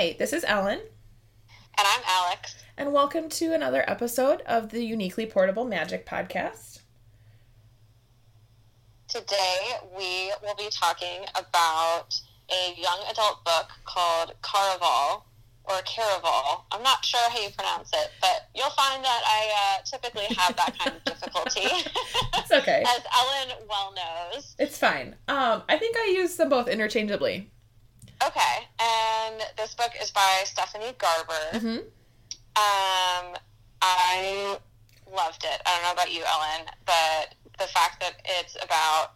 Hi, this is Ellen. And I'm Alex. And welcome to another episode of the Uniquely Portable Magic Podcast. Today we will be talking about a young adult book called Caraval or Caraval. I'm not sure how you pronounce it, but you'll find that I uh, typically have that kind of difficulty. It's okay. As Ellen well knows. It's fine. Um, I think I use them both interchangeably. Okay, and this book is by Stephanie Garber. Mm-hmm. Um, I loved it. I don't know about you, Ellen, but the fact that it's about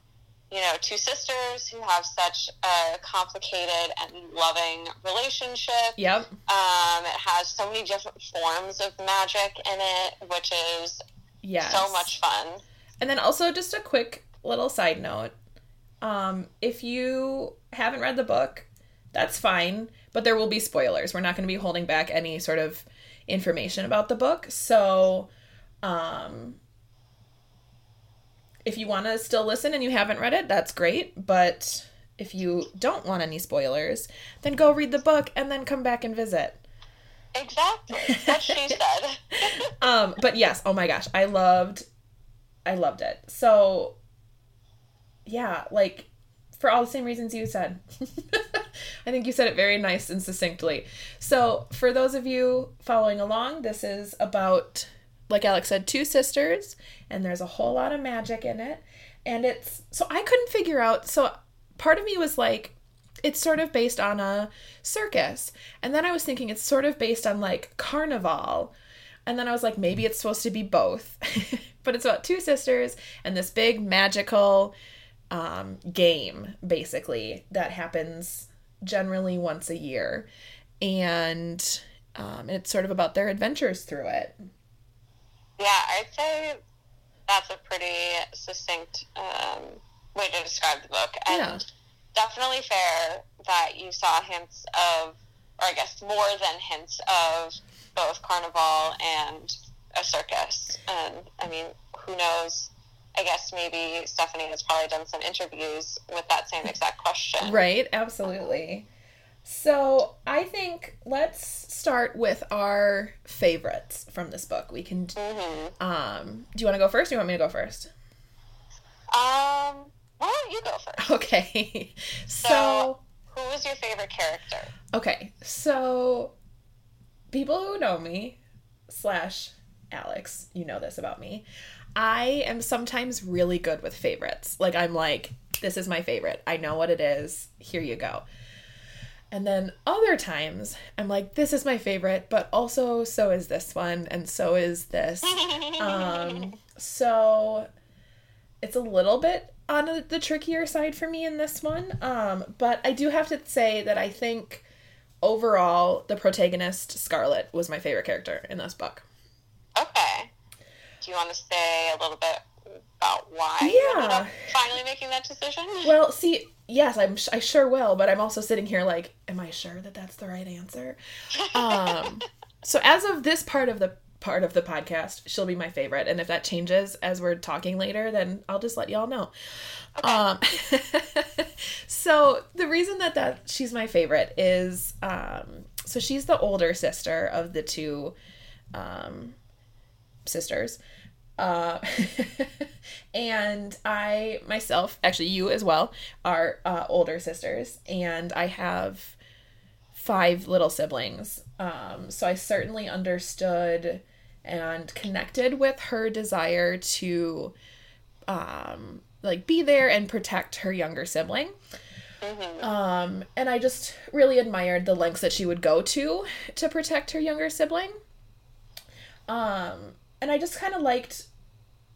you know two sisters who have such a complicated and loving relationship. Yep. Um, it has so many different forms of magic in it, which is Yes. so much fun. And then also just a quick little side note. Um, if you haven't read the book, that's fine, but there will be spoilers. We're not going to be holding back any sort of information about the book. So, um, if you want to still listen and you haven't read it, that's great. But if you don't want any spoilers, then go read the book and then come back and visit. Exactly. What she said. um but yes oh my gosh i loved i loved it so yeah like for all the same reasons you said. I think you said it very nice and succinctly. So for those of you following along this is about like alex said two sisters and there's a whole lot of magic in it. And it's so i couldn't figure out so part of me was like it's sort of based on a circus. And then i was thinking it's sort of based on like carnival. And then I was like, maybe it's supposed to be both. but it's about two sisters and this big magical um, game, basically, that happens generally once a year. And um, it's sort of about their adventures through it. Yeah, I'd say that's a pretty succinct um, way to describe the book. And Yeah. definitely fair that you saw hints of, or I guess more than hints of, both carnival and a circus. And I mean, who knows? I guess maybe Stephanie has probably done some interviews with that same exact question. Right? Absolutely. So I think let's start with our favorites from this book. We can. hmm Um, do you want to go first? Or do you want me to go first? Um, why don't you go first? Okay. So, so who was your favorite character? Okay, so people who know me, slash Alex, you know this about me. I am sometimes really good with favorites. Like, I'm like, this is my favorite. I know what it is. Here you go. And then other times, I'm like, this is my favorite, but also so is this one, and so is this. Um, so it's a little bit on the trickier side for me in this one. Um, but I do have to say that I think overall the protagonist Scarlett was my favorite character in this book. okay. Do you want to say a little bit about why you ended up finally making that decision? Well, see, yes, I'm I sure will, but I'm also sitting here like, am I sure that that's the right answer? Um, so as of this part of the part of the podcast, she'll be my favorite, and if that changes as we're talking later, then I'll just let y'all know. Um, so the reason that that she's my favorite is um, so she's the older sister of the two um, sisters. Uh, and I myself, actually you as well, are uh, older sisters, and I have five little siblings. Um, so I certainly understood and connected with her desire to um, like be there and protect her younger sibling. hmm Um, and I just really admired the lengths that she would go to to protect her younger sibling. Um, and I just kind of liked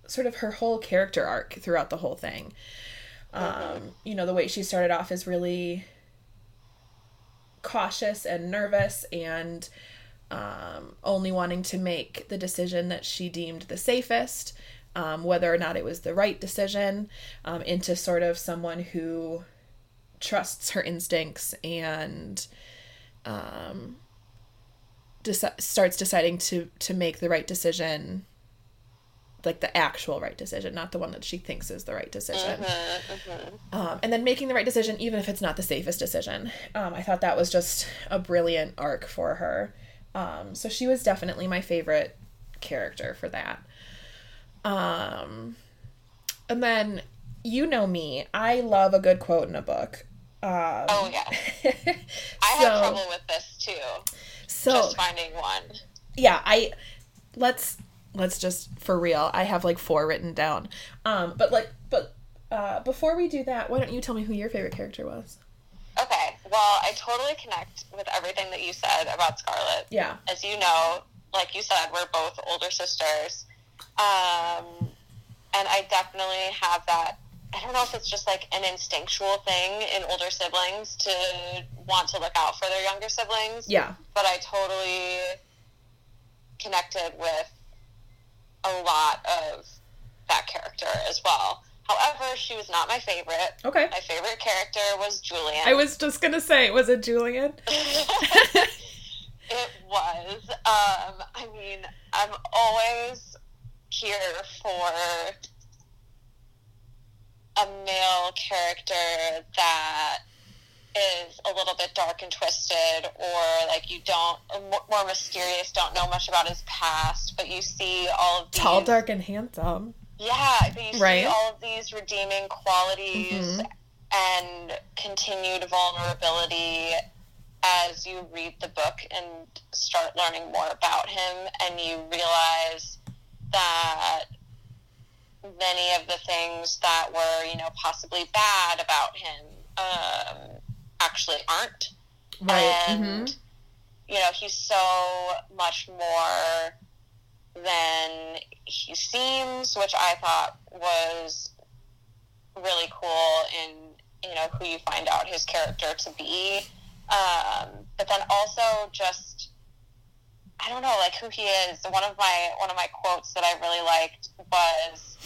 sort of her whole character arc throughout the whole thing. Um, you know, the way she started off is really cautious and nervous and um, only wanting to make the decision that she deemed the safest, um, whether or not it was the right decision, um, into sort of someone who trusts her instincts and um, deci- starts deciding to to make the right decision like the actual right decision, not the one that she thinks is the right decision. Mm-hmm, mm-hmm. Um, and then making the right decision, even if it's not the safest decision. Um, I thought that was just a brilliant arc for her. Um, so she was definitely my favorite character for that. Um, and then you know me, I love a good quote in a book. Um, oh yeah, I so, have trouble with this too. So just finding one. Yeah, I let's let's just for real. I have like four written down. Um, but like, but uh, before we do that, why don't you tell me who your favorite character was? Okay, well, I totally connect with everything that you said about Scarlett. Yeah. As you know, like you said, we're both older sisters. Um, and I definitely have that. I don't know if it's just like an instinctual thing in older siblings to want to look out for their younger siblings. Yeah. But I totally connected with a lot of that character as well. However, she was not my favorite. Okay. My favorite character was Julian. I was just gonna say, was it Julian? it was. Um, I mean, I'm always here for a male character that is a little bit dark and twisted or like you don't more mysterious don't know much about his past but you see all of these tall dark and handsome yeah but you right? see all of these redeeming qualities mm-hmm. and continued vulnerability as you read the book and start learning more about him and you realize that many of the things that were you know possibly bad about him um, actually aren't. Right. And, mm-hmm. you know, he's so much more than he seems, which I thought was really cool in, you know, who you find out his character to be. Um, but then also just, I don't know, like who he is. One of my, one of my quotes that I really liked was,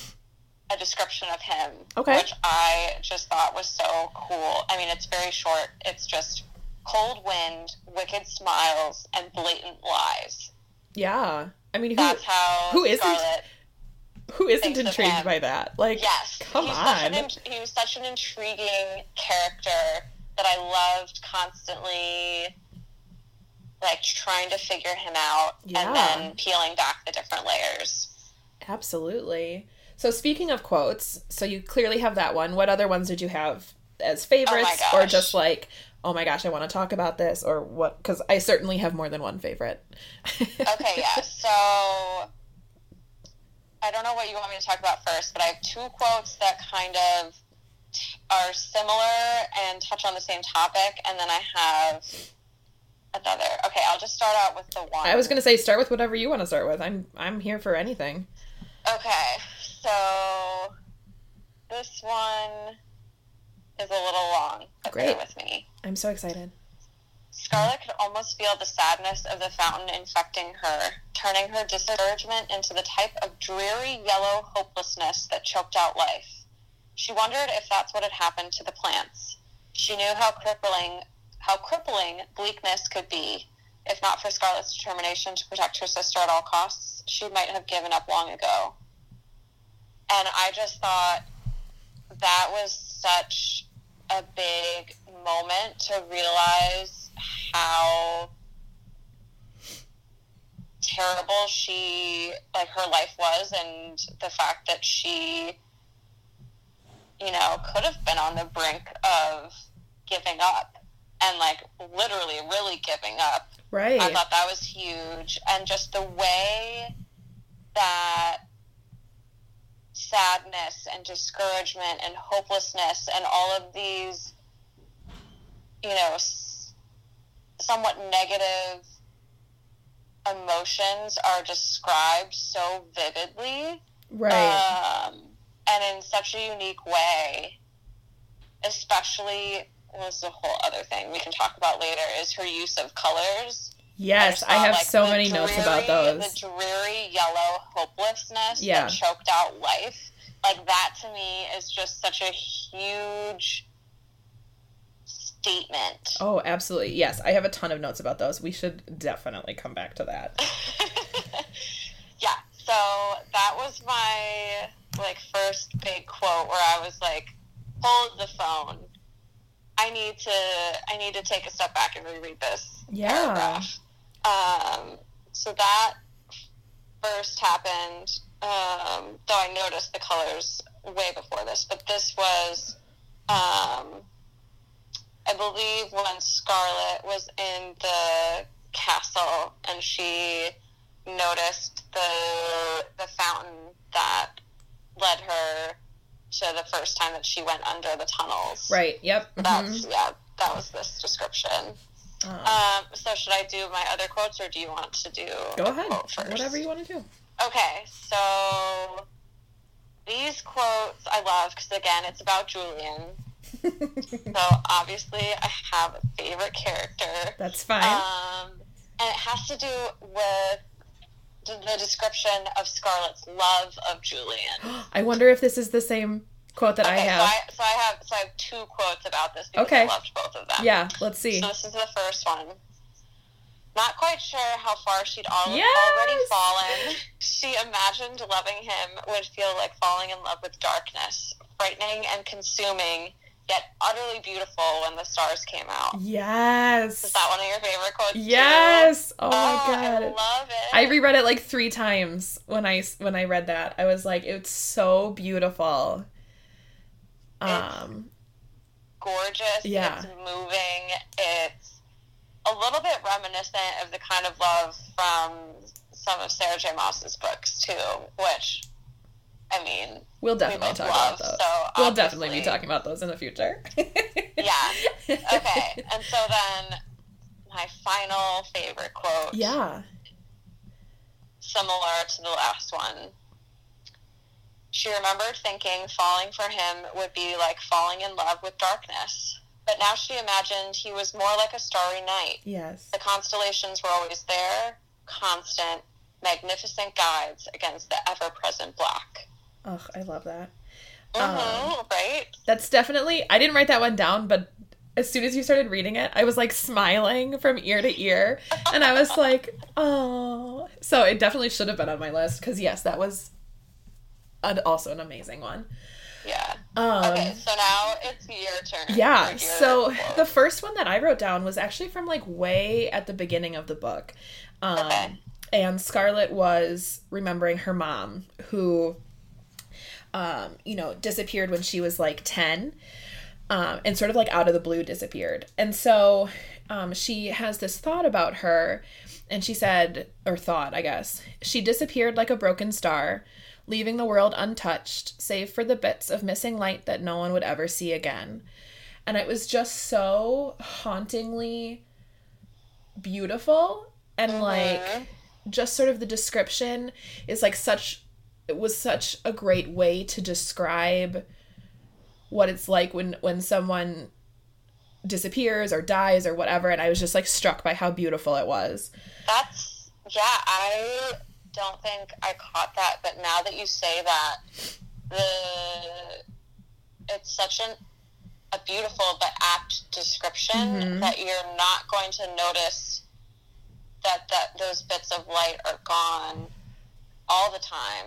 a description of him, okay. which I just thought was so cool. I mean, it's very short. It's just cold wind, wicked smiles, and blatant lies. Yeah, I mean, who, that's how who isn't Scarlett who isn't intrigued by that? Like, yes, come he's on. Such an, he was such an intriguing character that I loved constantly. Like trying to figure him out yeah. and then peeling back the different layers. Absolutely. So speaking of quotes, so you clearly have that one. What other ones did you have as favorites, oh or just like, oh my gosh, I want to talk about this, or what? Because I certainly have more than one favorite. okay, yeah. So I don't know what you want me to talk about first, but I have two quotes that kind of are similar and touch on the same topic, and then I have another. Okay, I'll just start out with the one. I was gonna say start with whatever you want to start with. I'm I'm here for anything. Okay, so this one is a little long, but Great. with me. I'm so excited. Scarlett could almost feel the sadness of the fountain infecting her, turning her discouragement into the type of dreary yellow hopelessness that choked out life. She wondered if that's what had happened to the plants. She knew how crippling how crippling bleakness could be. If not for Scarlett's determination to protect her sister at all costs, she might have given up long ago. And I just thought that was such a big moment to realize how terrible she like her life was and the fact that she you know could have been on the brink of giving up and like literally really giving up Right. i thought that was huge and just the way that sadness and discouragement and hopelessness and all of these you know s- somewhat negative emotions are described so vividly right. um, and in such a unique way especially is a whole other thing we can talk about later is her use of colors yes, just I uh, have like, so the many notes about those. The dreary yellow hopelessness Yeah. that choked out life. Like that to me is just such a huge statement. Oh, absolutely. Yes, I have a ton of notes about those. We should definitely come back to that. yeah, so that that was my like first big quote where I was like, hold the phone. I need to I need to take a step back and reread this Yeah. paragraph. Um, so that first happened. Um, though I noticed the colors way before this, but this was, um, I believe, when Scarlet was in the castle and she noticed the the fountain that led her to the first time that she went under the tunnels. Right. Yep. mhm. That's yeah. That was this description. Um, Um, so should I do my other quotes, or do you want to do? go ahead. quote first? Whatever you want to do. Okay, so these quotes I love because again, it's about Julian. So obviously, I have a favorite character, That's fine. um, and it has to do with the description of Scarlett's love of Julian. I wonder if this is the same quote that I have. So I, so I have so I have two quotes about this because Okay. I loved both of them. yeah. Let's see. So this is the first one. Not quite sure how far she'd al- Yes! already fallen. She imagined loving him would feel like falling in love with darkness, frightening and consuming, yet utterly beautiful when the stars came out. Yes. Is that one of your favorite quotes? too? Yes. Oh my Oh, I god. love it. I reread it like three times when I when I read that. I was like, it's so beautiful. Um. gorgeous. Yeah. It's moving. It's a little bit reminiscent of the kind of love from some of Sarah J. Maas's books too, which I mean, We'll definitely both talk love. about those. So we'll definitely be talking about those in the future. Yeah. Okay, and so then my final favorite quote, Yeah. similar to the last one. She remembered thinking falling for him would be like falling in love with darkness. But now she imagined he was more like a starry night. Yes. The constellations were always there, constant, magnificent guides against the ever present black. Ugh, I love that. Mm-hmm, right? That's definitely. I didn't write that one down, but as soon as you started reading it, I was like smiling from ear to ear, and I was like, "Oh!" So it definitely should have been on my list because yes, that was an, also an amazing one. Yeah. Um, Okay, so now it's your turn. Yeah. your So quote. the first one that I wrote down was actually from like way at the beginning of the book. Um, Okay. And Scarlett was remembering her mom, who, um, you know, disappeared when she was like 10 um, and sort of like out of the blue disappeared. And so um, she has this thought about her, and she said, or thought, I guess, she disappeared like a broken star, leaving the world untouched, save for the bits of missing light that no one would ever see again. And it was just so hauntingly beautiful and like Mhm. just sort of the description is like such it was such a great way to describe what it's like when when someone disappears or dies or whatever and I was just like struck by how beautiful it was. That's yeah. I don't think I caught that, but now that you say that, the it's such an a beautiful but apt description Mhm. that you're not going to notice that that those bits of light are gone all the time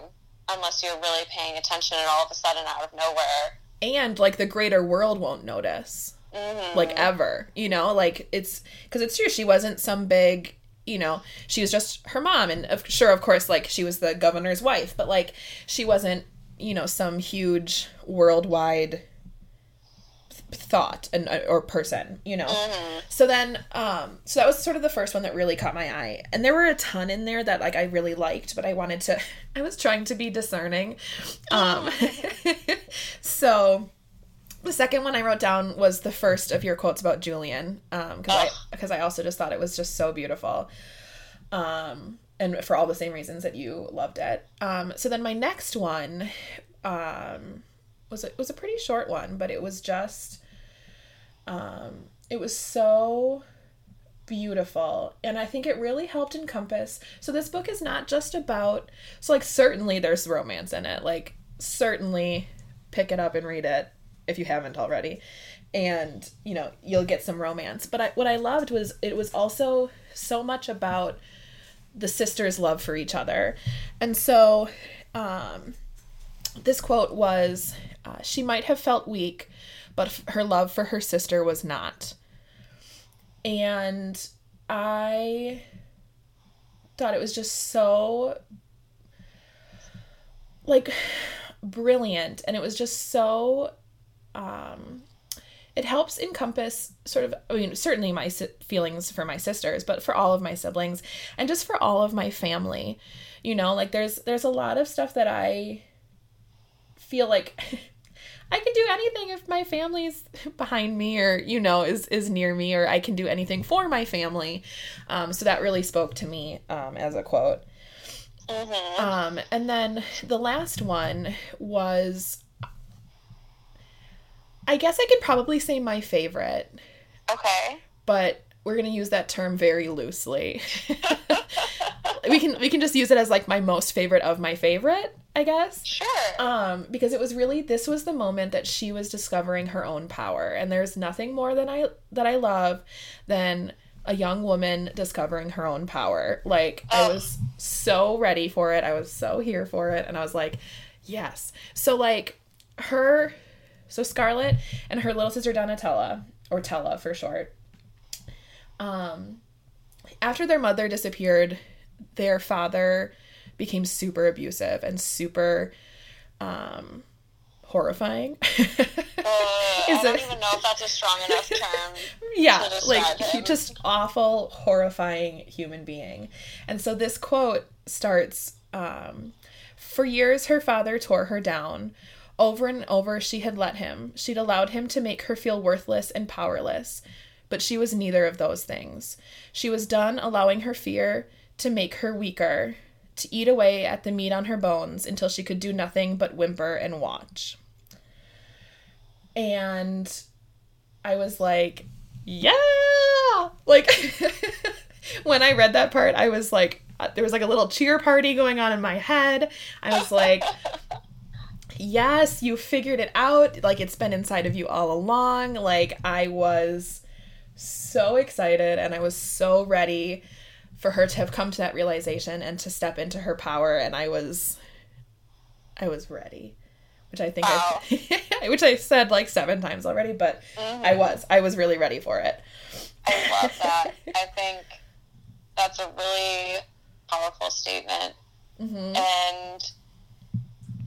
unless you're really paying attention and all of a sudden out of nowhere. And like the greater world won't notice. Mm-hmm. like ever you know like it's because it's true she wasn't some big you know she was just her mom. And of, sure of course like she was the governor's wife but like she wasn't you know some huge worldwide thought and uh, or person you know? Hmm so then um so that was sort of the first one that really caught my eye. And there were a ton in there that like i really liked but i wanted to i was trying to be discerning. Um so the second one i wrote down was the first of your quotes about julian um because i because i also just thought it was just so beautiful. Um and for all the same reasons that you loved it. Um so then my next one um was it was a pretty short one but it was just um it was so beautiful. And i think it really helped encompass so this book is not just about so like certainly there's romance in it. Like certainly pick it up and read it if you haven't already. And you know you'll get some romance. But I, what i loved was it was also so much about the sisters love for each other. And so um, this quote was uh, She might have felt weak, but f- her love for her sister was not. And I thought it was just so like brilliant. And it was just so um it helps encompass sort of i mean certainly my si- feelings for my sisters but for all of my siblings and just for all of my family. You know like there's there's a lot of stuff that i feel like i can do anything if my family's behind me or you know is is near me or i can do anything for my family. Um, so that really spoke to me um, as a quote. Mm-hmm. um, and then the last one was I guess I could probably say my favorite, Okay. but we're gonna use that term very loosely. we can we can just use it as like my most favorite of my favorite, I guess. Sure. Um, because it was really this was the moment that she was discovering her own power, and there's nothing more than I that I love than a young woman discovering her own power. Like I Oh. was so ready for it. I was so here for it, and I was like, yes. So like her, so Scarlett and her little sister Donatella, or Tella for short. Um, after their mother disappeared, their father became super abusive and super um horrifying. Uh, I don't it- even know if that's a strong enough term. yeah, like him. just awful, horrifying human being. And so this quote starts um, For years, her father tore her down. Over and over, she had let him. She'd allowed him to make her feel worthless and powerless. But she was neither of those things. She was done allowing her fear to make her weaker, to eat away at the meat on her bones until she could do nothing but whimper and watch. And I was like, yeah! Like, when I read that part, I was like, uh, there was like a little cheer party going on in my head. I was like, yes, you figured it out. Like, it's been inside of you all along. Like, I was so excited and I was so ready for her to have come to that realization and to step into her power. And I was, I was ready. Which I think Wow. I, which I said like seven times already, but I was, I was really ready for it. I love that. I think that's a really powerful statement. hmm And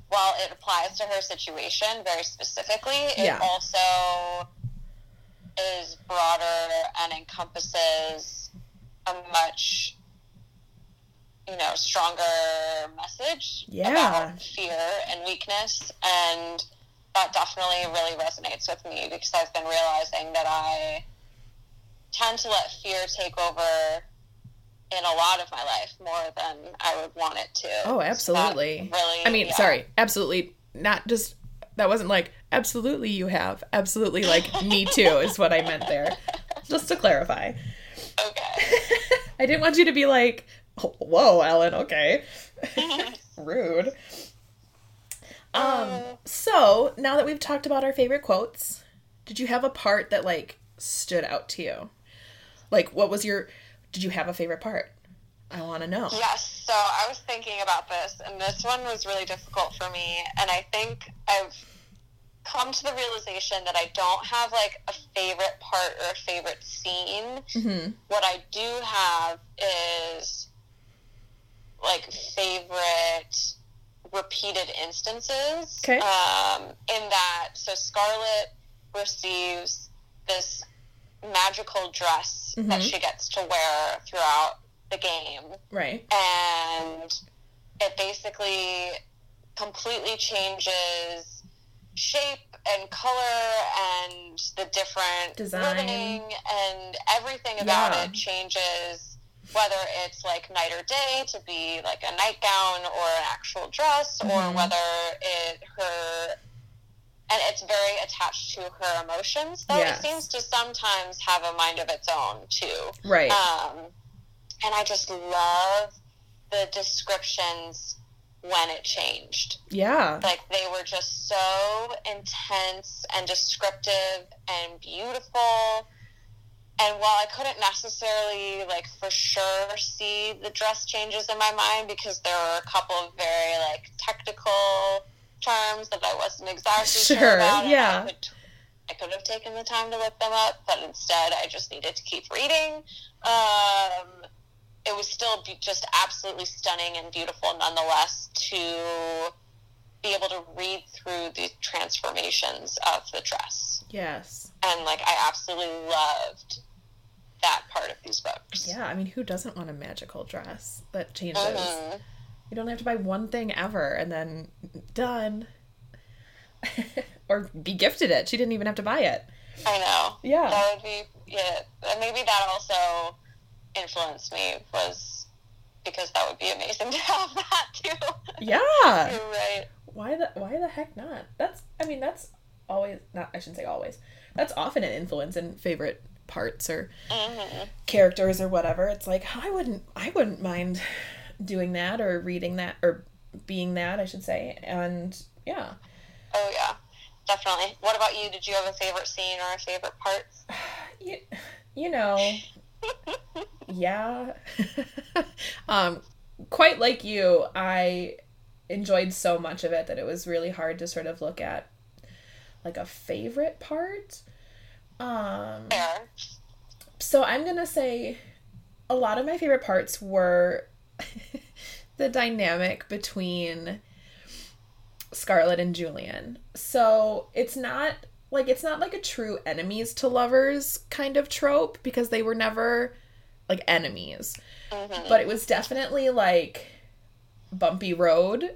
while it applies to her situation very specifically, it Yeah. also is broader and encompasses a much you know stronger message Yeah. about fear and weakness and that definitely really resonates with me because I've been realizing that I tend to let fear take over in a lot of my life more than I would want it to. Oh, absolutely. really, I mean, yeah. sorry, absolutely not just that wasn't like absolutely you have. Absolutely like me too is what I meant there. Just to clarify. Okay. I didn't want you to be like, "Oh, "Whoa, Ellen, okay." Rude. Um, so, now that we've talked about our favorite quotes, did you have a part that like stood out to you? Like what was your did you have a favorite part? I want to know. Yes, so I was thinking about this, and this one was really difficult for me, and I think I've come to the realization that I don't have like a favorite part or a favorite scene. Mhm. What I do have is like favorite repeated instances. Okay. Um, in that, so Scarlett receives this magical dress that Mhm. she gets to wear throughout the game Right. and it basically completely changes shape and color and the different Design. ribbing and everything about Yeah. it changes whether it's like night or day to be like a nightgown or an actual dress or Mhm. whether it her and it's very attached to her emotions though Yes. it seems to sometimes have a mind of its own too Right. um, and I just love the descriptions when it changed. yeah. Like they were just so intense and descriptive and beautiful. and while I couldn't necessarily like for sure see the dress changes in my mind because there were a couple of very like technical terms that I wasn't exactly sure, Sure, about. yeah. I could, I could have taken the time to look them up, but instead I just needed to keep reading. Um, it was still be- just absolutely stunning and beautiful nonetheless to be able to read through the transformations of the dress. Yes. And like I absolutely loved that part of these books. Yeah, I mean, who doesn't want a magical dress that changes? Mhm. You don't have to buy one thing ever and then done. or be gifted it. She didn't even have to buy it. I know. Yeah. That would be yeah. and Maybe that also influenced me was because that would be amazing to have that too. Yeah. You're right. Why the why the heck not? That's I mean, that's always not I shouldn't say always. That's often an influence in favorite parts or hmm characters or whatever. It's like I wouldn't I wouldn't mind doing that or reading that or being that, I should say. And yeah. Oh yeah, definitely. What about you? Did you have a favorite scene or a favorite part? You, you know, yeah. um quite like you, I enjoyed so much of it that it was really hard to sort of look at like a favorite part. Um Fair. so I'm going to say a lot of my favorite parts were the dynamic between Scarlett and Julian. So it's not like it's not like a true enemies to lovers kind of trope because they were never like enemies. hmm But it was definitely like bumpy road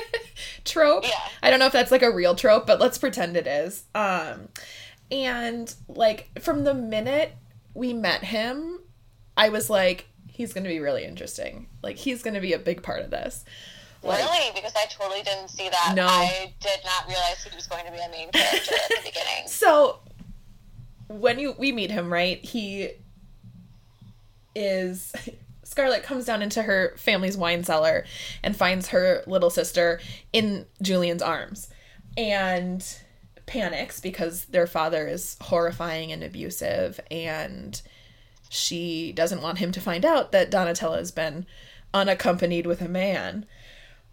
trope. Yeah. I don't know if that's like a real trope, but let's pretend it is. Um and like from the minute we met him, I was like he's going to be really interesting. Like he's going to be a big part of this. Like, really? Because I totally didn't see that. No. I did not realize he was going to be a main character at the beginning. So when you we meet him, right? He is Scarlett comes down into her family's wine cellar and finds her little sister in Julian's arms and panics because their father is horrifying and abusive and she doesn't want him to find out that Donatella has been unaccompanied with a man.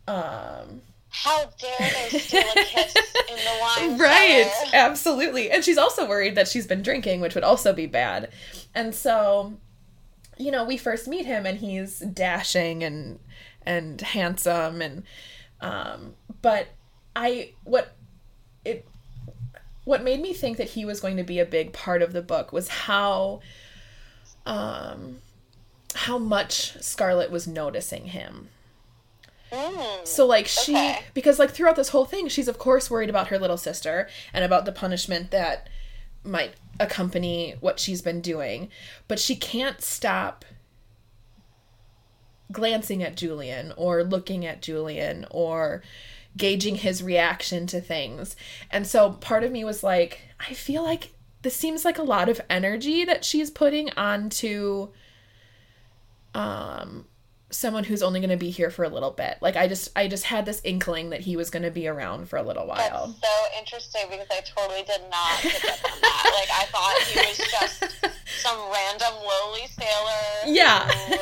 Um How dare they steal a kiss in the wine right cellar? absolutely and she's also worried that she's been drinking which would also be bad and so you know we first meet him and he's dashing and and handsome and um but i what it what made me think that he was going to be a big part of the book was how um how much scarlett was noticing him Mm. so like she Okay. because like throughout this whole thing she's of course worried about her little sister and about the punishment that might accompany what she's been doing, but she can't stop glancing at Julian or looking at Julian or gauging his reaction to things. And so part of me was like, I feel like this seems like a lot of energy that she's putting onto um someone who's only going to be here for a little bit. Like I just I just had this inkling that he was going to be around for a little while. That's so interesting because I totally did not pick up on that. Like I thought he was just some random lowly sailor Yeah. who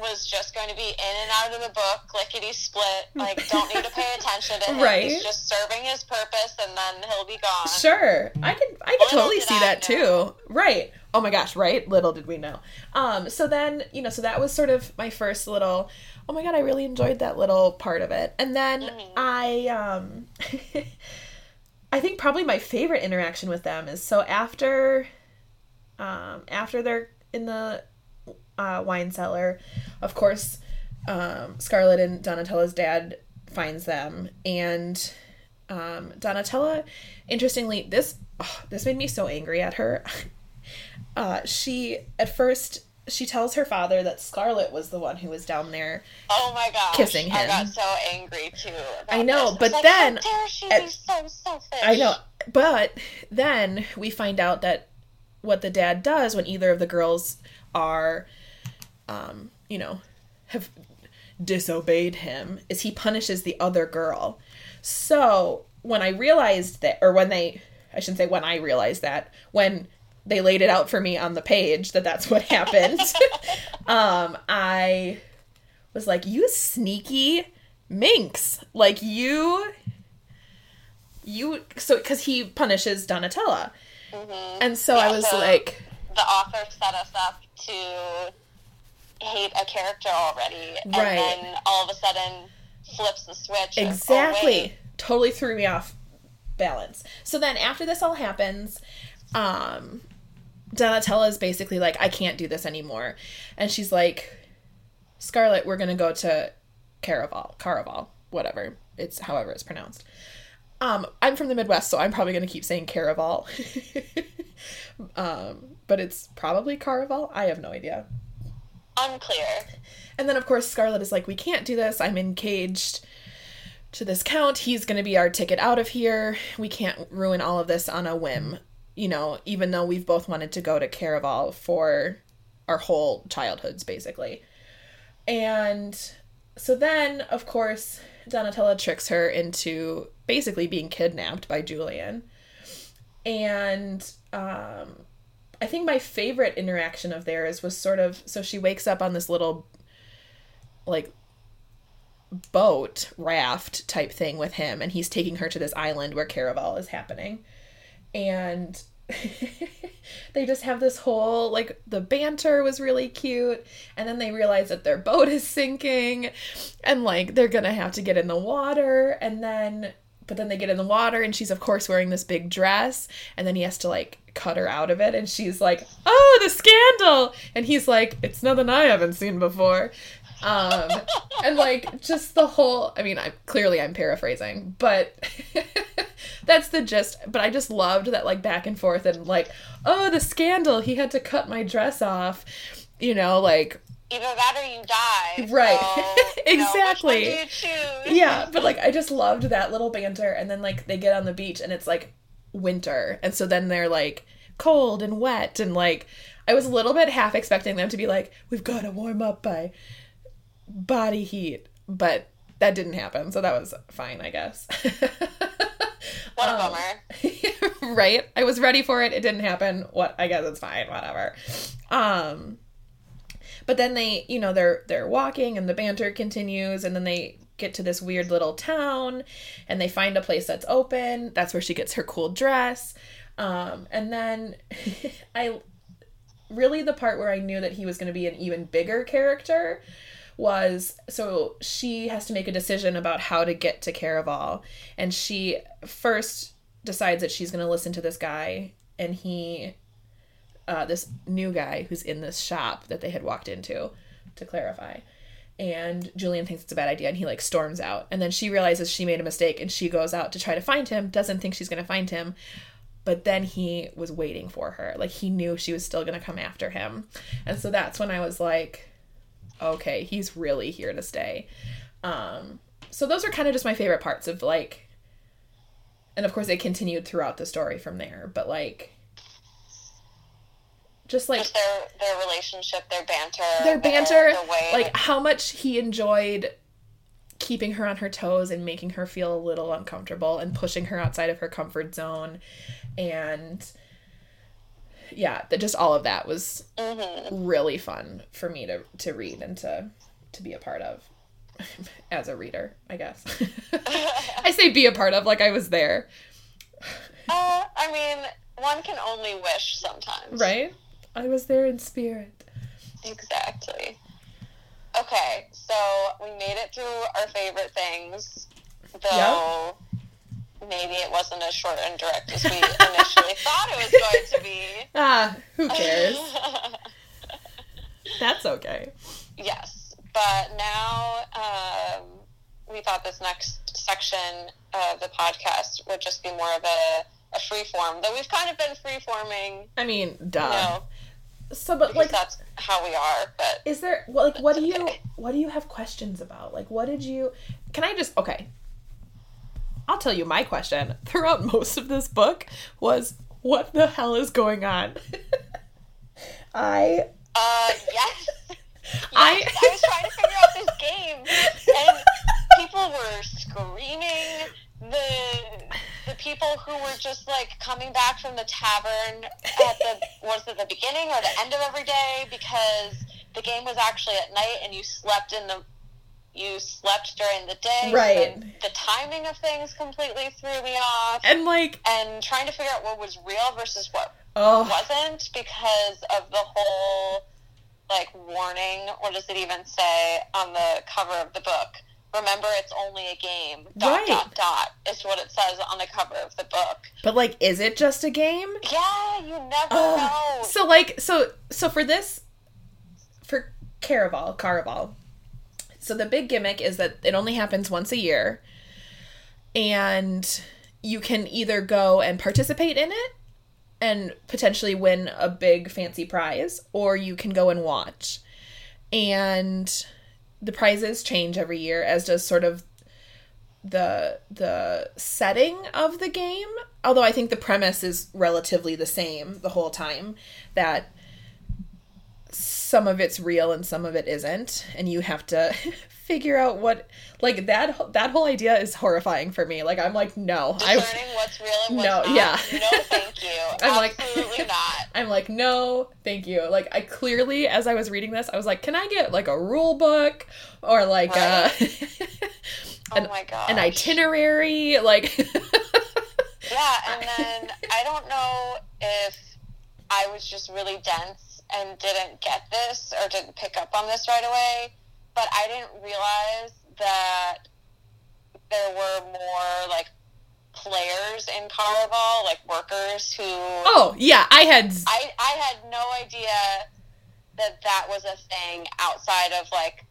was just going to be in and out of the book, lickety split. Like don't need to pay attention to him. Right. He's just serving his purpose and then he'll be gone. Sure. I can I Little totally see I that know. too. Right. Oh my gosh, right? Little did we know. Um so then, you know, so that was sort of my first little oh my god, I really enjoyed that little part of it. And then Mhm. I um I think probably my favorite interaction with them is so after um after they're in the uh, wine cellar, of course, um, Scarlett and Donatella's dad finds them, and um, Donatella, interestingly, this oh, this made me so angry at her. uh, she at first she tells her father that Scarlett was the one who was down there. Oh my god, Kissing him. I got so angry too. I know, this. but like, then How dare she at- be so selfish? I know, but then we find out that what the dad does when either of the girls are, um, you know, have disobeyed him is he punishes the other girl. So when I realized that, or when they, I shouldn't say when I realized that, when they laid it out for me on the page that that's what happened. um, I was like, "You sneaky minx! Like you, you." So because he punishes Donatella, Mhm. and so Yeah, I was so- like, the author set us up to hate a character already, and Right. then all of a sudden flips the switch. of, oh, exactly, totally threw me off balance. So then after this all happens, um, Donatella is basically like, I can't do this anymore, and she's like, Scarlett, we're gonna go to Caraval, Caraval, whatever it's however it's pronounced. Um, I'm from the Midwest, so I'm probably gonna keep saying Caraval. um, but it's probably Caraval. I have no idea. Unclear. And then, of course, Scarlett is like, We can't do this. I'm engaged to this count. He's going to be our ticket out of here. We can't ruin all of this on a whim, you know, even though we've both wanted to go to Caraval for our whole childhoods, basically. And so then, of course, Donatella tricks her into basically being kidnapped by Julian. And um, I think my favorite interaction of theirs was sort of so she wakes up on this little like boat raft type thing with him and he's taking her to this island where Caraval is happening. And they just have this whole like the banter was really cute and then they realize that their boat is sinking and like they're to have to get in the water and then but then they get in the water and she's of course wearing this big dress and then he has to like cut her out of it and she's like oh the scandal! And he's like it's nothing i haven't seen before. Um and like just the whole i mean i clearly i'm paraphrasing but that's the gist but i just loved that like back and forth and like oh the scandal! He had to cut my dress off you know like Either that or you die. Right. So, you know, which one Exactly. choose? yeah but like i just loved that little banter and then like they get on the beach and it's like winter and so then they're like cold and wet and like i was a little bit half expecting them to be like we've got to warm up by body heat but that didn't happen so that was fine i guess What a Um, bummer. right i was ready for it it didn't happen what i guess it's fine whatever um but then they you know they're they're walking and the banter continues and then they get to this weird little town and they find a place that's open. That's where she gets her cool dress. Um and then i really the part where i knew that he was going to be an even bigger character was so she has to make a decision about how to get to Caraval. And she first decides that she's going to listen to this guy and he uh, this new guy who's in this shop that they had walked into to clarify. And Julian thinks it's a bad idea and he like storms out. And then she realizes she made a mistake and she goes out to try to find him doesn't think she's going to find him. But then he was waiting for her. Like he knew she was still going to come after him. And so that's when I was like okay, he's really here to stay. Um, so those are kind of just my favorite parts of like, and of course they continued throughout the story from there. But like, just like Just their their relationship, their banter, their banter, the way like how much he enjoyed keeping her on her toes and making her feel a little uncomfortable and pushing her outside of her comfort zone, and yeah, that just all of that was Mhm. really fun for me to to read and to to be a part of as a reader, I guess. I say be a part of like I was there, Uh, I mean, one can only wish sometimes. right? I was there in spirit. Exactly. Okay, so we made it through our favorite things, though maybe it wasn't as short and direct as we initially thought it was going to be. Ah, who cares? That's okay. yes, but now um, we thought this next section of the podcast would just be more of a, a free form, though we've kind of been free forming, I mean, duh. you know, So, but like, that's how we are, but is there well, like what do you Okay. what do you have questions about? Like, what did you? Can I just okay? I'll tell you my question throughout most of this book was what the hell is going on? I Uh, yes. I- I was trying to figure out this game, and people were screaming. The the people who were just like coming back from the tavern at the was it the beginning or the end of every day because the game was actually at night and you slept in the you slept during the day. Right. The timing of things completely threw me off. And like, and trying to figure out what was real versus what oh, wasn't because of the whole like warning. What does it even say on the cover of the book? Remember, it's only a game. Dot Right. dot dot is what it says on the cover of the book. but like, is it just a game? Yeah, you never Oh, know. so like so so for this for Caraval, Caraval. So the big gimmick is that it only happens once a year and you can either go and participate in it and potentially win a big fancy prize or you can go and watch. And the prizes change every year as does sort of the the setting of the game. Although i think the premise is relatively the same the whole time that some of it's real and some of it isn't and you have to figure out what like that that whole idea is horrifying for me like i'm like no i what's real and what's No, not. yeah. No, thank you. I'm like- Absolutely not. I'm like, no, thank you. Like, I clearly, as I was reading this, I was like, can I get like a rule book or like uh, Oh An- my god. an itinerary? Like, Yeah, and then I don't know if I was just really dense and didn't get this or didn't pick up on this right away, but I didn't realize that there were more like players in Caraval, like workers who oh yeah, I had I I had no idea that that was a thing outside of like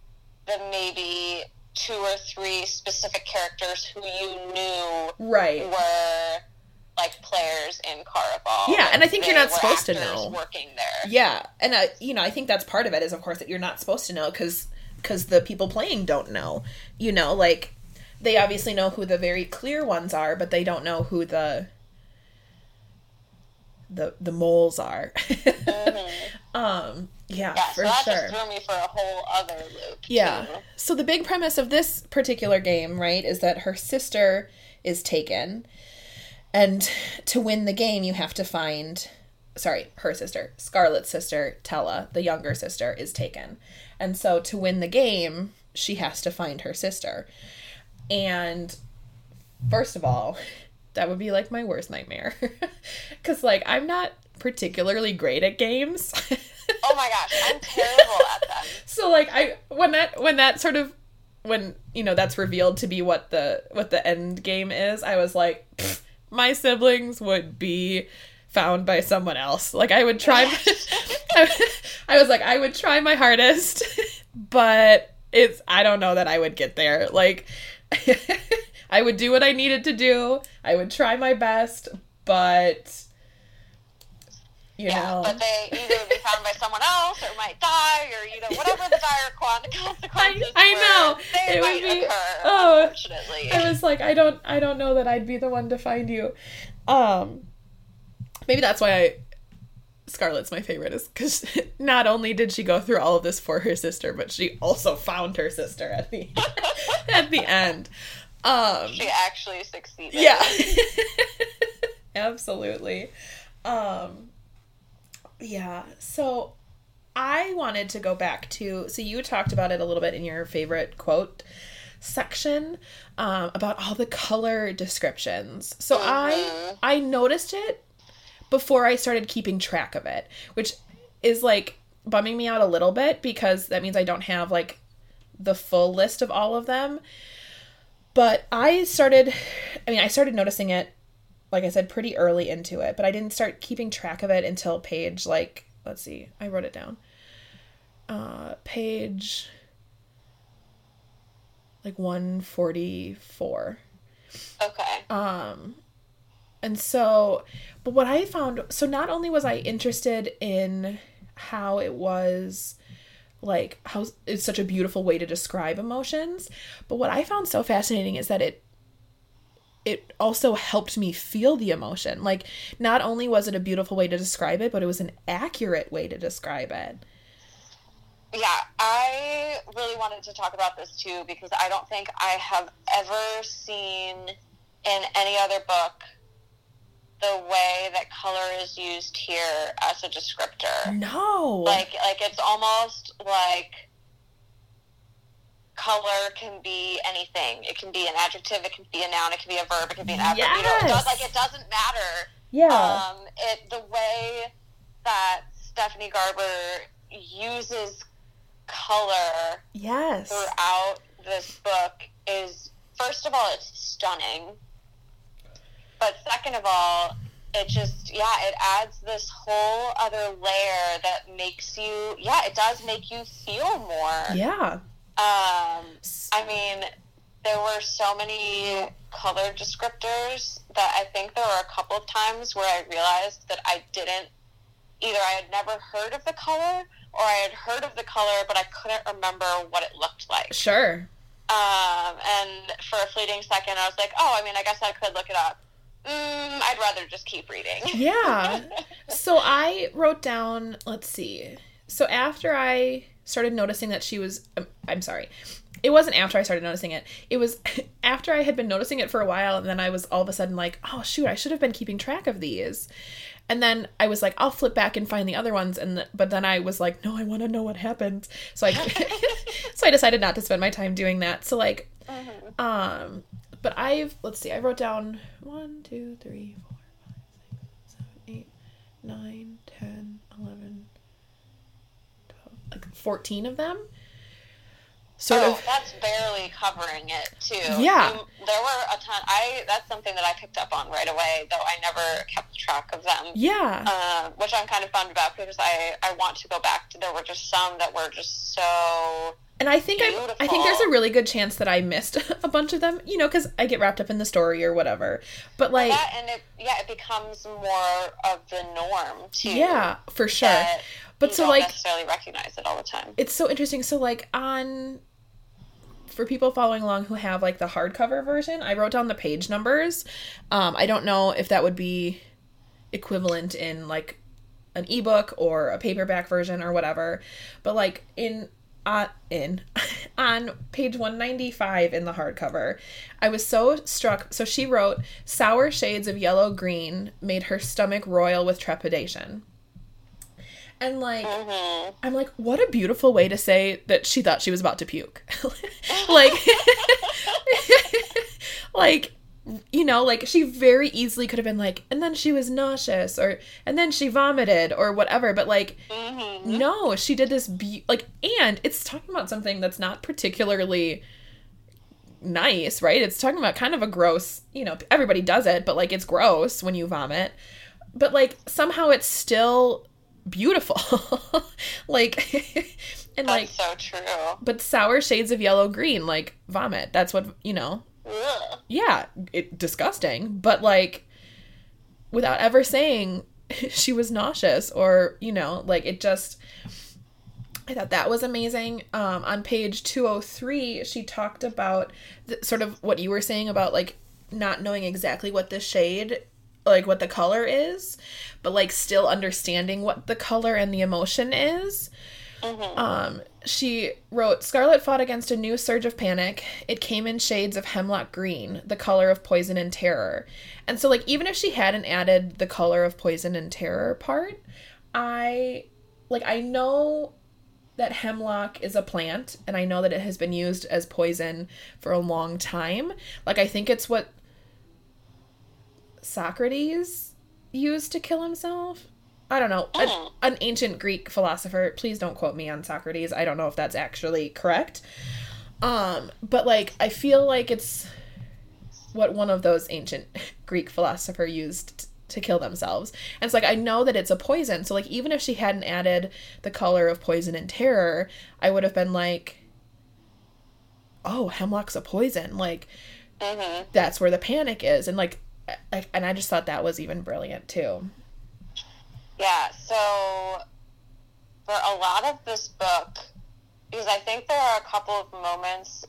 the maybe two or three specific characters who you knew right. were like players in Caraval. Yeah, and I think you're not supposed to know. working there. Yeah, and uh, you know, I think that's part of it is, of course, that you're not supposed to know because because the people playing don't know. You know, like they obviously know who the very clear ones are, but they don't know who the the the moles are. um, yeah, Mm-hmm. Yeah, for so that sure. just threw me for a whole other loop. Yeah. too. So the big premise of this particular game, right, is that her sister is taken. And to win the game, you have to find sorry, her sister, Scarlett's sister, Tella, the younger sister, is taken. And so to win the game, she has to find her sister. And first of all, that would be like my worst nightmare. Cuz like I'm not particularly great at games. Oh my gosh, I'm terrible at them. so like i when that when that sort of when you know that's revealed to be what the what the end game is i was like my siblings would be found by someone else like i would try i was like i would try my hardest but it's i don't know that i would get there like i would do what i needed to do i would try my best but you Yeah, know but they either would be found by someone else or might die or you know whatever the dire con- consequences. I were, know. they It would be- occur. oh. unfortunately. I was like, I don't, I don't know that I'd be the one to find you. Um, maybe that's why I, Scarlett's my favorite is because not only did she go through all of this for her sister, but she also found her sister at the at the end. Um, she actually succeeded. yeah, absolutely. Um, yeah. So I wanted to go back to. So you talked about it a little bit in your favorite quote section um, about all the color descriptions. So I I noticed it before I started keeping track of it, which is like bumming me out a little bit because that means I don't have like the full list of all of them. But I started I mean I started noticing it like I said pretty early into it, but I didn't start keeping track of it until page like let's see, I wrote it down. Uh page like 144. Okay. Um, and so, but what I found, so not only was I interested in how it was like how it's such a beautiful way to describe emotions, but what I found so fascinating is that it it also helped me feel the emotion. Like not only was it a beautiful way to describe it, but it was an accurate way to describe it. Yeah, I really wanted to talk about this too because I don't think I have ever seen in any other book the way that color is used here as a descriptor. No. Like like it's almost like color can be anything. It can be an adjective, it can be a noun, it can be a verb, it can be an adverb. You know, it does, like it doesn't matter. yeah. Um, it the way that Stephanie Garber uses color yes. throughout this book is first of all it's stunning but second of all it just yeah it adds this whole other layer that makes you yeah it does make you feel more Yeah. um i mean there were so many color descriptors that i think there were a couple of times where i realized that i didn't either i had never heard of the color or i had heard of the color but i couldn't remember what it looked like Sure. um, and for a fleeting second, I was like, oh, I mean, I guess I could look it up. Mm, I'd rather just keep reading. Yeah. so I wrote down, let's see. So after I started noticing that she was, um, I'm sorry. It wasn't after I started noticing it. It was after I had been noticing it for a while, and then I was all of a sudden like, oh, shoot, I should have been keeping track of these. And then I was like, I'll flip back and find the other ones, and but then I was like, no, I want to know what happened. So I, so I decided not to spend my time doing that. So like, um, but I've let's see, I wrote down one, two, three, four, five, six, seven, eight, nine, ten, eleven, twelve, like fourteen of them. Sort oh, of. that's barely covering it too. Yeah. You- there were a ton. I that's something that I picked up on right away, though I never kept track of them. Yeah. Uh, which I'm kind of bummed about because I I want to go back to. There were just some that were just so. And I think I, I think there's a really good chance that I missed a bunch of them, you know, because I get wrapped up in the story or whatever. But like, that and it yeah it becomes more of the norm too. yeah, for sure. But so don't like, necessarily recognize it all the time. it's so interesting. So like on for people following along who have like the hardcover version, I wrote down the page numbers. Um, I don't know if that would be equivalent in like an ebook or a paperback version or whatever, but like in uh, in on page 195 in the hardcover i was so struck so she wrote sour shades of yellow green made her stomach royal with trepidation and like Mhm. I'm like, what a beautiful way to say that she thought she was about to puke. like, like, you know, like she very easily could have been like, and then she was nauseous, or and then she vomited, or whatever. But like, Mhm. no, she did this be- like, and it's talking about something that's not particularly nice, right? It's talking about kind of a gross, you know, everybody does it, but like it's gross when you vomit. But like somehow it's still beautiful. like and like so true. but sour shades of yellow green like vomit. That's what, you know. Ugh. Yeah, it disgusting, but like without ever saying she was nauseous or, you know, like it just I thought that was amazing. Um, on page 203, she talked about sort of what you were saying about like not knowing exactly what the shade, like what the color is, but like still understanding what the color and the emotion is. Mhm. Um, she wrote Scarlett fought against a new surge of panic. It came in shades of hemlock green, the color of poison and terror. And so, like, even if she hadn't added the color of poison and terror part, I like I know that hemlock is a plant and I know that it has been used as poison for a long time. Like I think it's what Socrates used to kill himself. I don't know. An- Mm. an ancient Greek philosopher. Please don't quote me on Socrates. I don't know if that's actually correct. Um, but like I feel like it's what one of those ancient Greek philosopher used to kill themselves. And it's like I know that it's a poison. So like even if she hadn't added the color of poison and terror, I would have been like oh, hemlock's a poison. Like Mhm. that's where the panic is and like I, and I just thought that was even brilliant too. Yeah, so for a lot of this book, because I think there are a couple of moments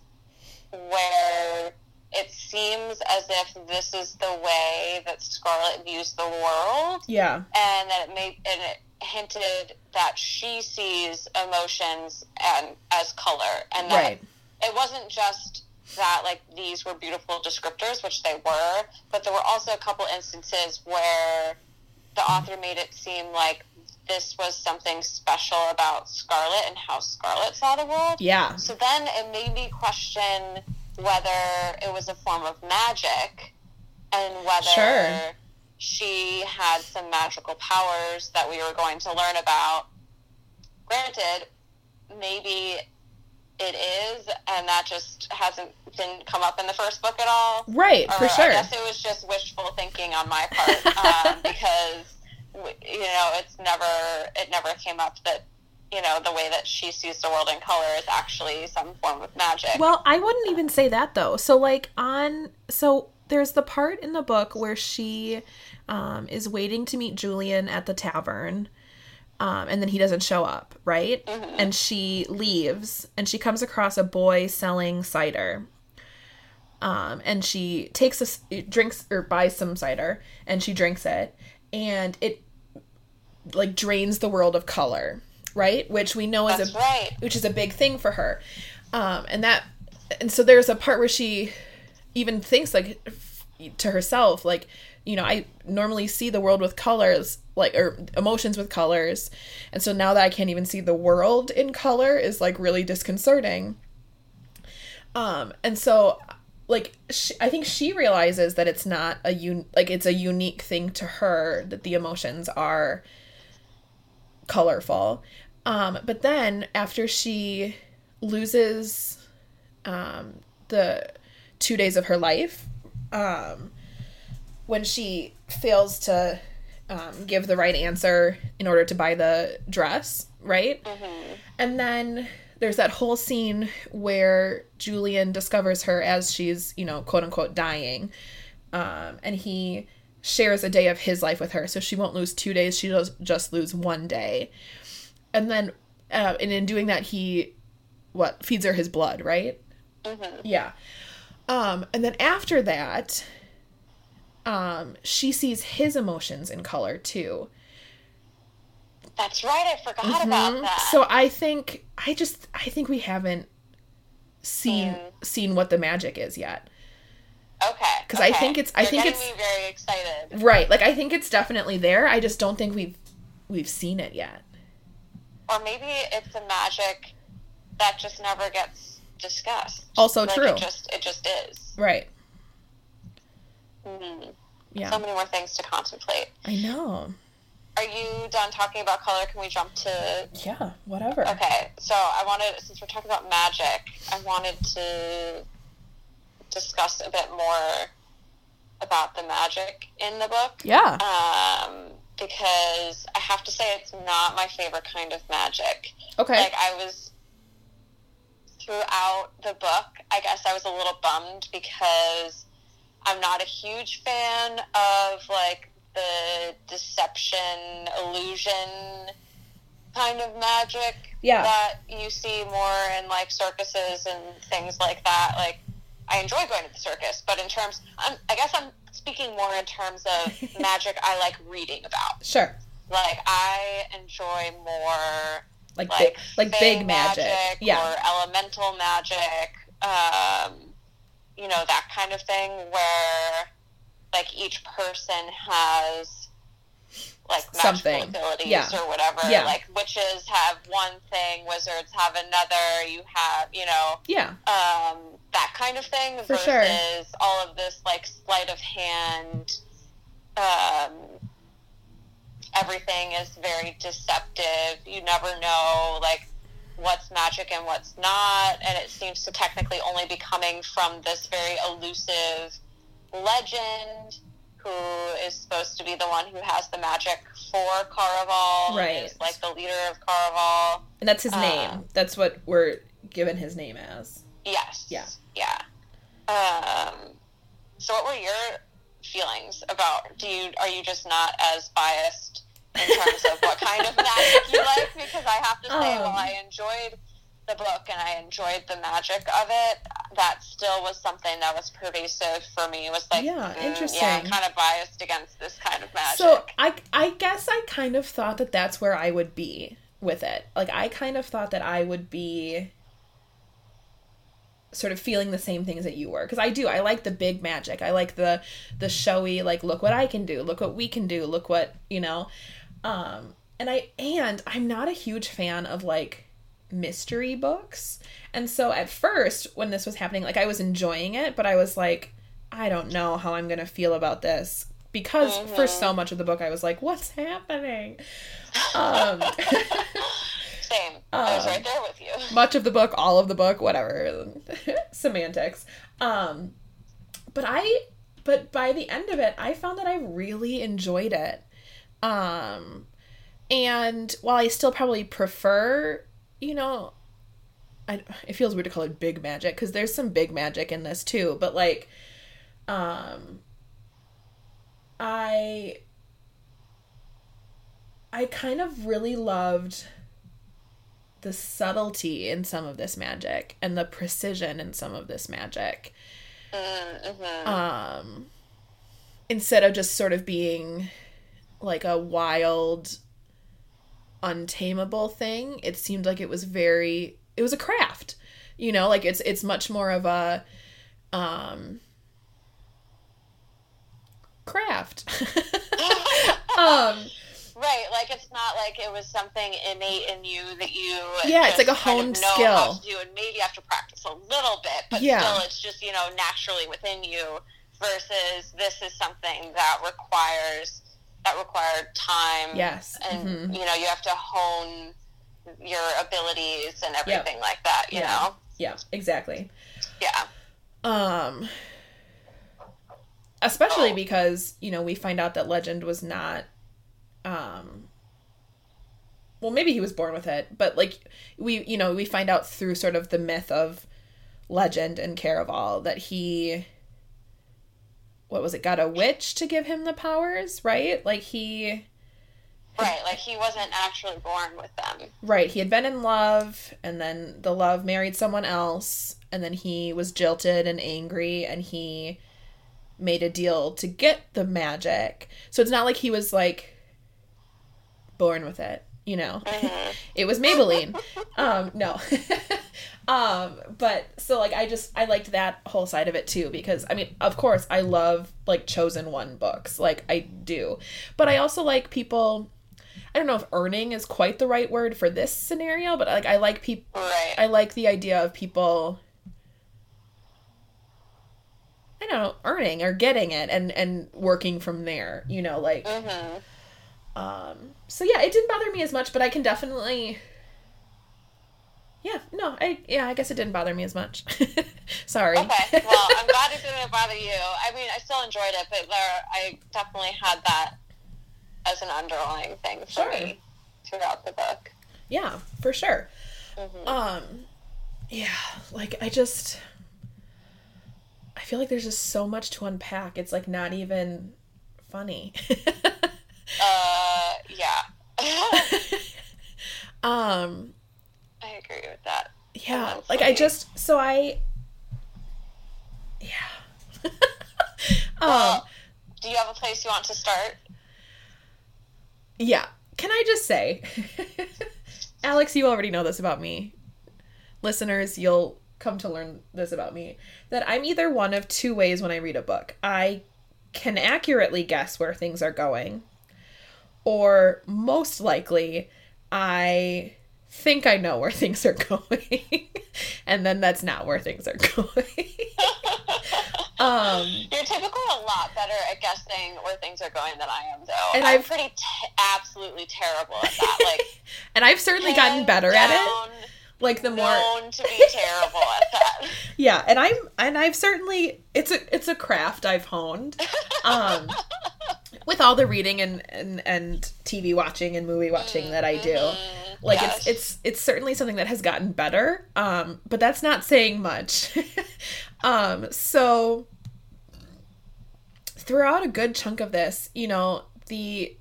where it seems as if this is the way that Scarlett views the world, Yeah. and that it may and it hinted that she sees emotions and as color, and that Right. it wasn't just that like these were beautiful descriptors, which they were, but there were also a couple instances where the author made it seem like this was something special about Scarlett and how Scarlett saw the world. Yeah. So then it made me question whether it was a form of magic and whether Sure. she had some magical powers that we were going to learn about. Granted, maybe it is, and that just hasn't didn't come up in the first book at all. Right, Or for sure. I guess it was just wishful thinking on my part um, because you know it's never it never came up that you know the way that she sees the world in color is actually some form of magic. Well, I wouldn't even say that though. So like on so there's the part in the book where she um, is waiting to meet Julian at the tavern. Um, and then he doesn't show up, right? And she leaves and she comes across a boy selling cider. Um, and she takes a drinks or buys some cider and she drinks it and it like drains the world of color, right? Which we know is a right. which is a big thing for her. Um, and that, and so there's a part where she even thinks like f- to herself, like, you know, I normally see the world with colors, like, or emotions with colors. And so now that I can't even see the world in color is like really disconcerting. Um, and so like she, I think she realizes that it's not a un like it's a unique thing to her that the emotions are colorful. Um, but then after she loses um, the two days of her life, um, when she fails to um, give the right answer in order to buy the dress, right? And then there's that whole scene where Julian discovers her as she's, you know, quote unquote dying. Um, and he shares a day of his life with her. So she won't lose two days, she does just lose one day. And then, uh, and in doing that, he, what, feeds her his blood, right? Yeah. Um, and then after that, um, she sees his emotions in color too. That's right. I forgot about that. Mm-hmm. So I think I just I think we haven't seen Mm. seen what the magic is yet. okay. 'cause I okay. think it's- I You're think it's- me very excited. Right. Like I think it's definitely there. I just don't think we've we've seen it yet. Or maybe it's a magic that just never gets discussed. Also Like, true. It just it just is. Right. Mhm. Yeah. So many more things to contemplate. I know. Are you done talking about color? Can we jump to Yeah, whatever. Okay, so I wanted, since we're talking about magic, I wanted to discuss a bit more about the magic in the book. Yeah. Um, because I have to say it's not my favorite kind of magic. Okay. Like, I was, throughout the book, I guess I was a little bummed because I'm not a huge fan of, like, the deception, illusion kind of magic Yeah. that you see more in like circuses and things like that. Like, I enjoy going to the circus, but in terms, I'm, I guess I'm speaking more in terms of magic I like reading about. Sure. Like, I enjoy more Like like big, like big magic. Yeah. or elemental magic, um, you know that kind of thing where like each person has like magical Something. abilities Yeah. or whatever. Yeah. Like witches have one thing, wizards have another. You have you know yeah. um, that kind of thing For versus sure. all of this like sleight of hand. Um, everything is very deceptive. You never know like what's magic and what's not, and it seems to technically only be coming from this very elusive legend. Who is supposed to be the one who has the magic for Caraval? Right. Is like the leader of Caraval. And that's his Uh, name. That's what we're given his name as. Yes. Yeah. Yeah. Um, so, what were your feelings about? Do you are you just not as biased in terms of what kind of magic you like? Because I have to say, Um. while I enjoyed the book and I enjoyed the magic of it, that still was something that was pervasive for me. It was like, Yeah, mm, Yeah, I'm interesting. kind of biased against this kind of magic. So I I guess I kind of thought that that's where I would be with it. Like I kind of thought that I would be sort of feeling the same things that you were because I do. I like the big magic. I like the the showy like look what I can do, look what we can do, look what, you know. Um and I and I'm not a huge fan of like mystery books. And so at first when this was happening like I was enjoying it, but I was like I don't know how I'm going to feel about this because mm-hmm. for so much of the book I was like what's happening? Um Same. I was right um, there with you. Much of the book, all of the book, whatever. Semantics. Um but I but by the end of it, I found that I really enjoyed it. Um and while I still probably prefer, you know, I, it feels weird to call it big magic because there's some big magic in this too, but like, um, I, I kind of really loved the subtlety in some of this magic and the precision in some of this magic. Mm-hmm. Um, instead of just sort of being like a wild, untamable thing, it seemed like it was very. It was a craft, you know. Like it's it's much more of a, um, craft. um Right, like it's not like it was something innate in you that you yeah, it's like a honed know skill. How to do, and maybe you have to practice a little bit, but yeah. still, it's just you know naturally within you. Versus this is something that requires that required time. Yes, and mm-hmm. you know you have to hone your abilities and everything yep. like that. You yeah. know. Yeah. Exactly. Yeah. Um. Especially oh. because you know we find out that Legend was not um well maybe he was born with it but like we you know we find out through sort of the myth of legend and Caraval that he what was it got a witch to give him the powers right? Like he right like he wasn't actually born with them. Right he had been in love and then the love married someone else and then he was jilted and angry and he made a deal to get the magic. So it's not like he was like born with it you know? Mm-hmm. it was maybelline. Um no um but so like i just i liked that whole side of it too because i mean of course i love like chosen one books like i do but i also like people i don't know if earning is quite the right word for this scenario but like i like people right. i like the idea of people I don't know, earning or getting it and and working from there, you know, like mm-hmm. Um, so yeah, it didn't bother me as much, but I can definitely. Yeah, no, I yeah, I guess it didn't bother me as much. Sorry. Okay, well, I'm glad it didn't bother you. I mean, I still enjoyed it, but there, I definitely had that as an underlying thing for sure. me throughout the book. Yeah, for sure. Mm-hmm. Um, yeah, like I just, I feel like there's just so much to unpack. It's like not even funny. Uh, yeah. um, agree with that. Yeah, like I just so I. Yeah. well, um, do you have a place you want to start? Yeah. Can I just say, Alex, you already know this about me. Listeners, you'll come to learn this about me that I'm either one of two ways when I read a book. I can accurately guess where things are going, or most likely I think I know where things are going, and then that's not where things are going. um, You're typically a lot better at guessing where things are going than I am, though. And I'm I've, pretty t- absolutely terrible at that. Like, and I've certainly gotten better at it. Like the more known to be terrible at that. yeah, and I'm and I've certainly it's a it's a craft I've honed. Um, with all the reading and, and and TV watching and movie watching that I do. Like yes. it's it's it's certainly something that has gotten better. Um, but that's not saying much. um, so throughout a good chunk of this, you know, the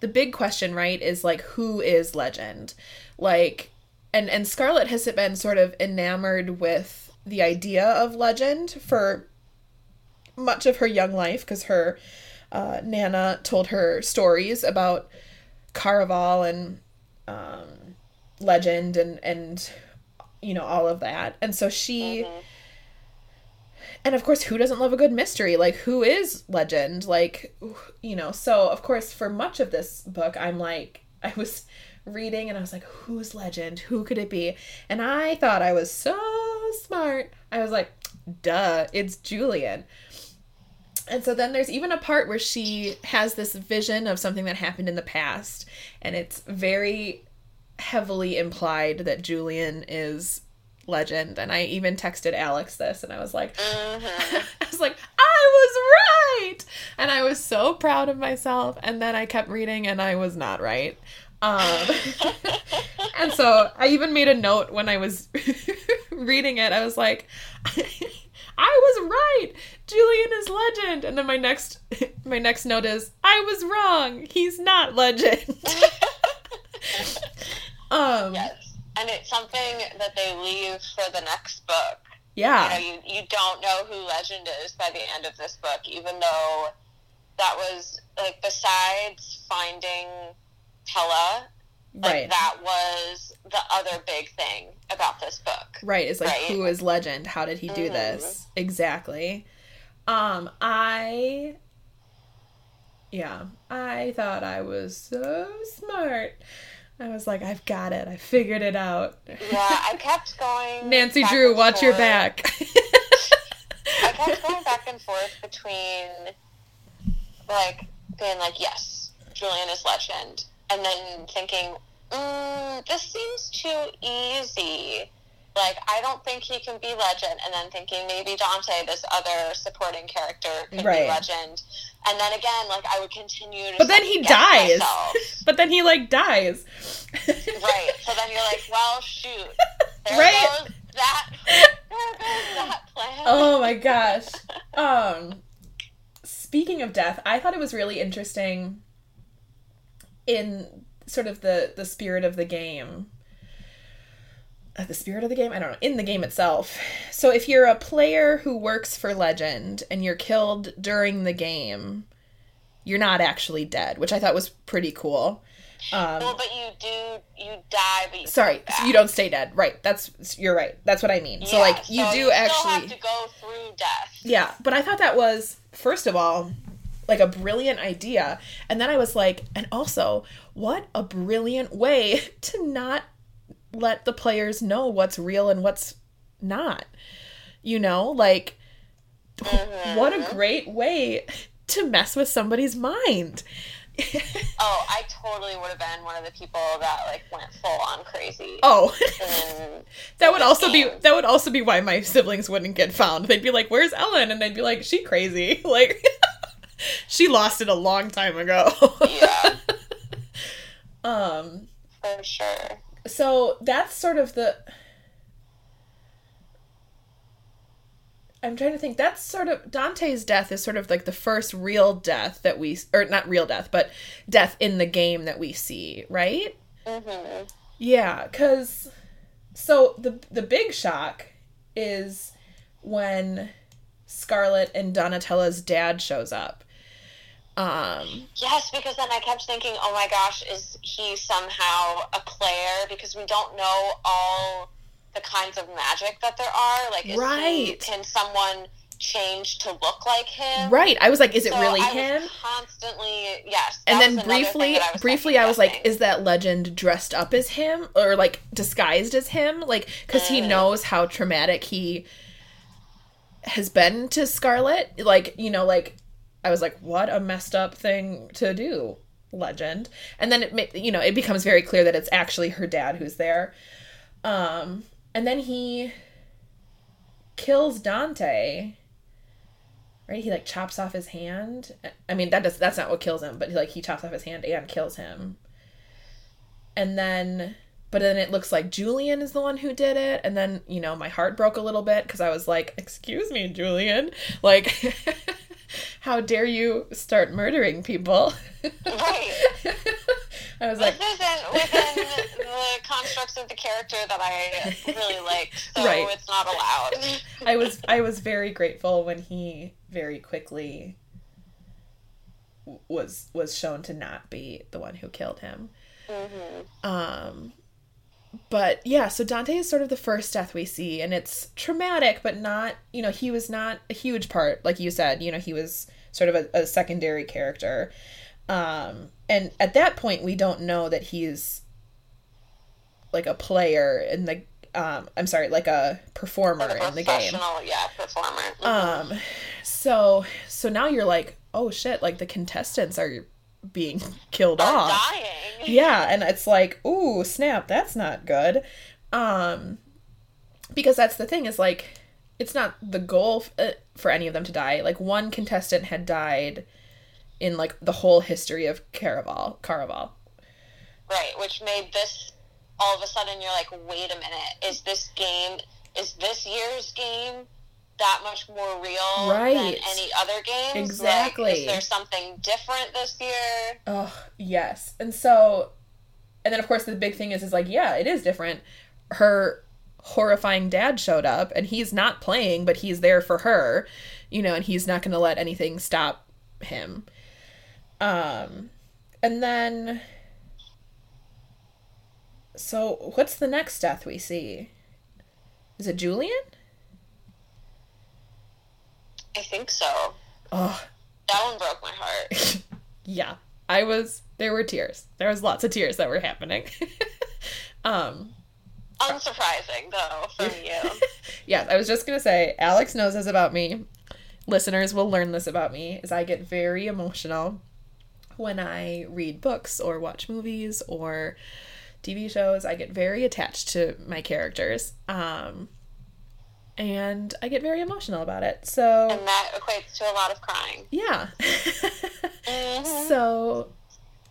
the big question, right, is like who is legend? Like and and Scarlett has been sort of enamored with the idea of legend for much of her young life because her uh, Nana told her stories about Caraval and um, legend and and you know, all of that. And so she Mhm. and of course, who doesn't love a good mystery? Like, who is legend? Like, you know, so of course, for much of this book, I'm like, I was reading and I was like, who's legend? Who could it be? And I thought I was so smart. I was like, duh, it's Julian. And so then there's even a part where she has this vision of something that happened in the past, and it's very heavily implied that Julian is legend. And I even texted Alex this, and I was like, Mhm. I was like, I was right, and I was so proud of myself. And then I kept reading, and I was not right. Um, and so I even made a note when I was reading it. I was like, I was right. Julian is legend. And then my next my next note is I was wrong. He's not legend. um yes. And it's something that they leave for the next book. yeah. You know, you, you don't know who Legend is by the end of this book, even though that was, like, besides finding Tella, like, Right. that was the other big thing about this book. Right, is like Right. who is legend? How did he do Mhm. this? Exactly. Um I yeah, I thought I was so smart. I was like, I've got it. I figured it out. Yeah, I kept going. Nancy Drew, watch your back. I kept going back and forth between, like, being like, yes, Julian is legend, and then thinking, mm, this seems too easy. Like, I don't think he can be legend, and then thinking maybe Dante, this other supporting character, could Right. be legend. And then again, like, I would continue to. But then he dies. myself. but then he like dies. right. So then you're like, well, shoot. There Right. goes that. There goes that plan. oh my gosh. Um speaking of death, I thought it was really interesting in sort of the the spirit of the game. Uh, the spirit of the game? I don't know. In the game itself. So if you're a player who works for Legend and you're killed during the game, you're not actually dead, which I thought was pretty cool. Um Well, but you do you die, but you sorry, back. you don't stay dead. Right. That's you're right. That's what I mean. so like you so do you actually to go through death. Yeah, but I thought that was first of all like a brilliant idea. And then I was like, and also, what a brilliant way to not let the players know what's real and what's not. You know, like mm-hmm. what a great way to mess with somebody's mind. Oh, I totally would have been one of the people that like went full on crazy. oh, that would also be that would also be why my siblings wouldn't get found. They'd be like, "Where's Ellen?" and they'd be like, "She crazy." Like she lost it a long time ago. yeah, um for sure. so that's sort of the I'm trying to think. That's sort of Dante's death is sort of like the first real death that we or not real death, but death in the game that we see, right? hmm Yeah, cuz so the the big shock is when Scarlett and Donatella's dad shows up. Um Yes, because then I kept thinking, oh my gosh, is he somehow a player? Because we don't know all the kinds of magic that there are. Like, is he, can someone change to look like him? right, I was like is it So really I him? Was constantly, yes. and then was another thing briefly I briefly i was like is that legend dressed up as him or like disguised as him like because he Mm. knows how traumatic he has been to scarlett like you know like i was like what a messed up thing to do legend. And then it you know it becomes very clear that it's actually her dad who's there. Um and then he kills dante. Right? He like chops off his hand. I mean that does that's not what kills him but he, like he chops off his hand and kills him. And then but then it looks like julian is the one who did it. And then you know my heart broke a little bit because i was like excuse me julian. Like how dare you start murdering people Right. i was like this isn't within the constructs of the character that I really like, so Right. it's not allowed. I was I was very grateful when he very quickly was was shown to not be the one who killed him. hmm Um but yeah, so Dante is sort of the first death we see, and it's traumatic, but not, you know, he was not a huge part, like you said, you know, he was sort of a, a secondary character. Um, and at that point, we don't know that he's like a player in the, um, I'm sorry, like a performer a in the game. professional, yeah, performer. Um, so, so now you're like, oh shit, like the contestants are being killed Are off dying. yeah and it's like ooh snap that's not good um because that's the thing is like it's not the goal f- uh, for any of them to die like one contestant had died in like the whole history of caraval caraval Right, which made this all of a sudden you're like, wait a minute, is this game is this year's game that much more real than Right. any other? Like, Exactly. is there something different this year? oh yes and so and then of course the big thing is is like yeah it is different her horrifying dad showed up and he's not playing but he's there for her you know and he's not going to let anything stop him. Um and then so what's the next death we see? Is it julian? I think so. oh That one broke my heart. yeah i was there were tears. There was lots of tears that were happening. Um Unsurprising though from you. yes, I was just gonna say, Alex knows this about me. Listeners will learn this about me, is I get very emotional when I read books or watch movies or TV shows. I get very attached to my characters. Um and I get very emotional about it. So and that equates to a lot of crying. yeah. Mhm. so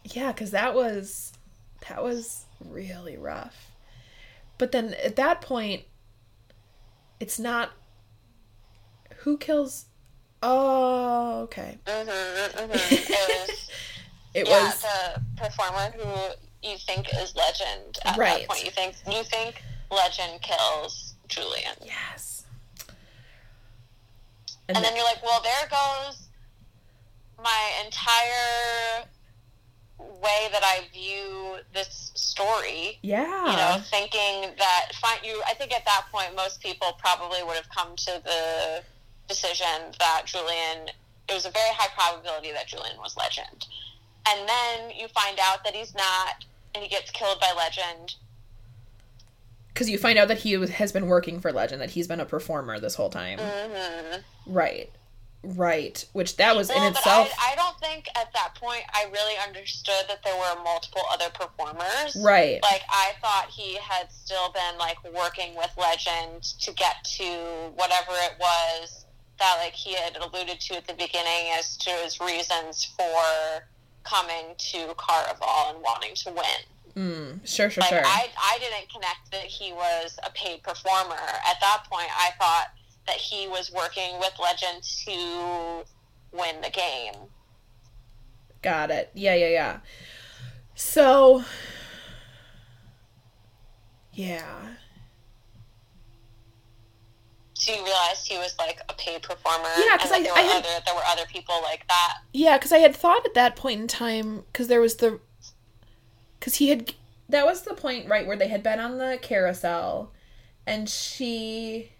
yeah, cuz that was that was really rough. But then at that point it's not who kills Oh, okay. Mhm, mhm. It was It yeah, was the performer who you think is legend at Right. that point. You think you think legend kills Julian. yes. And then you're like, well, there goes my entire way that I view this story. yeah. You know, thinking that find you. I think at that point, most people probably would have come to the decision that Julian. It was a very high probability that Julian was legend, and then you find out that he's not, and he gets killed by legend. Cuz you find out that he was- has been working for Legend, that he's been a performer this whole time. hmm Right. Right. Which that was in Well, but itself I, I don't think at that point I really understood that there were multiple other performers. right. Like I thought he had still been like working with Legend to get to whatever it was that like he had alluded to at the beginning as to his reasons for coming to Caraval and wanting to win. Mm, sure, sure, Like sure. I, I didn't connect that he was a paid performer. At that point, I thought that he was working with Legend to win the game. Got it. Yeah, yeah, yeah. So, yeah. So you realized he was like a paid performer. Yeah, 'cause and that I- there I had- other there were other people like that. Yeah, because I had thought at that point in time, because there was the. Because he had. That was the point, right, where they had been on the carousel, and she.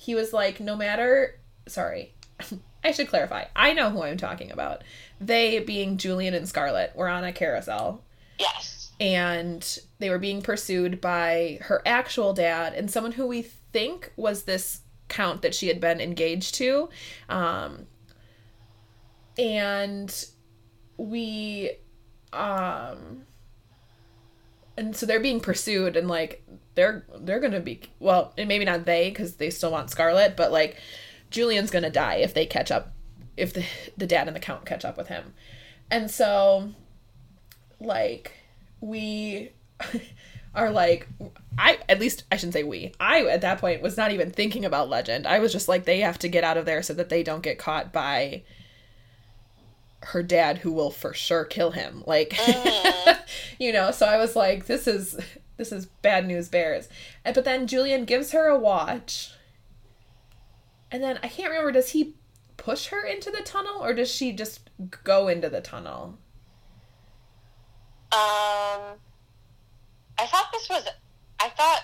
He was like, no matter. Sorry. I should clarify. I know who I'm talking about. They, being Julian and Scarlett, were on a carousel. Yes. and they were being pursued by her actual dad and someone who we think was this count that she had been engaged to um and we um and so they're being pursued and like they're they're gonna be well and maybe not they because they still want scarlett but like julian's gonna die if they catch up if the the dad and the count catch up with him and so like we are like I at least I shouldn't say we. I at that point was not even thinking about legend. I was just like they have to get out of there so that they don't get caught by her dad who will for sure kill him. Like uh. you know, so I was like this is this is bad news bears. But then Julian gives her a watch. And then I can't remember does he push her into the tunnel or does she just go into the tunnel? Um, I thought this was I thought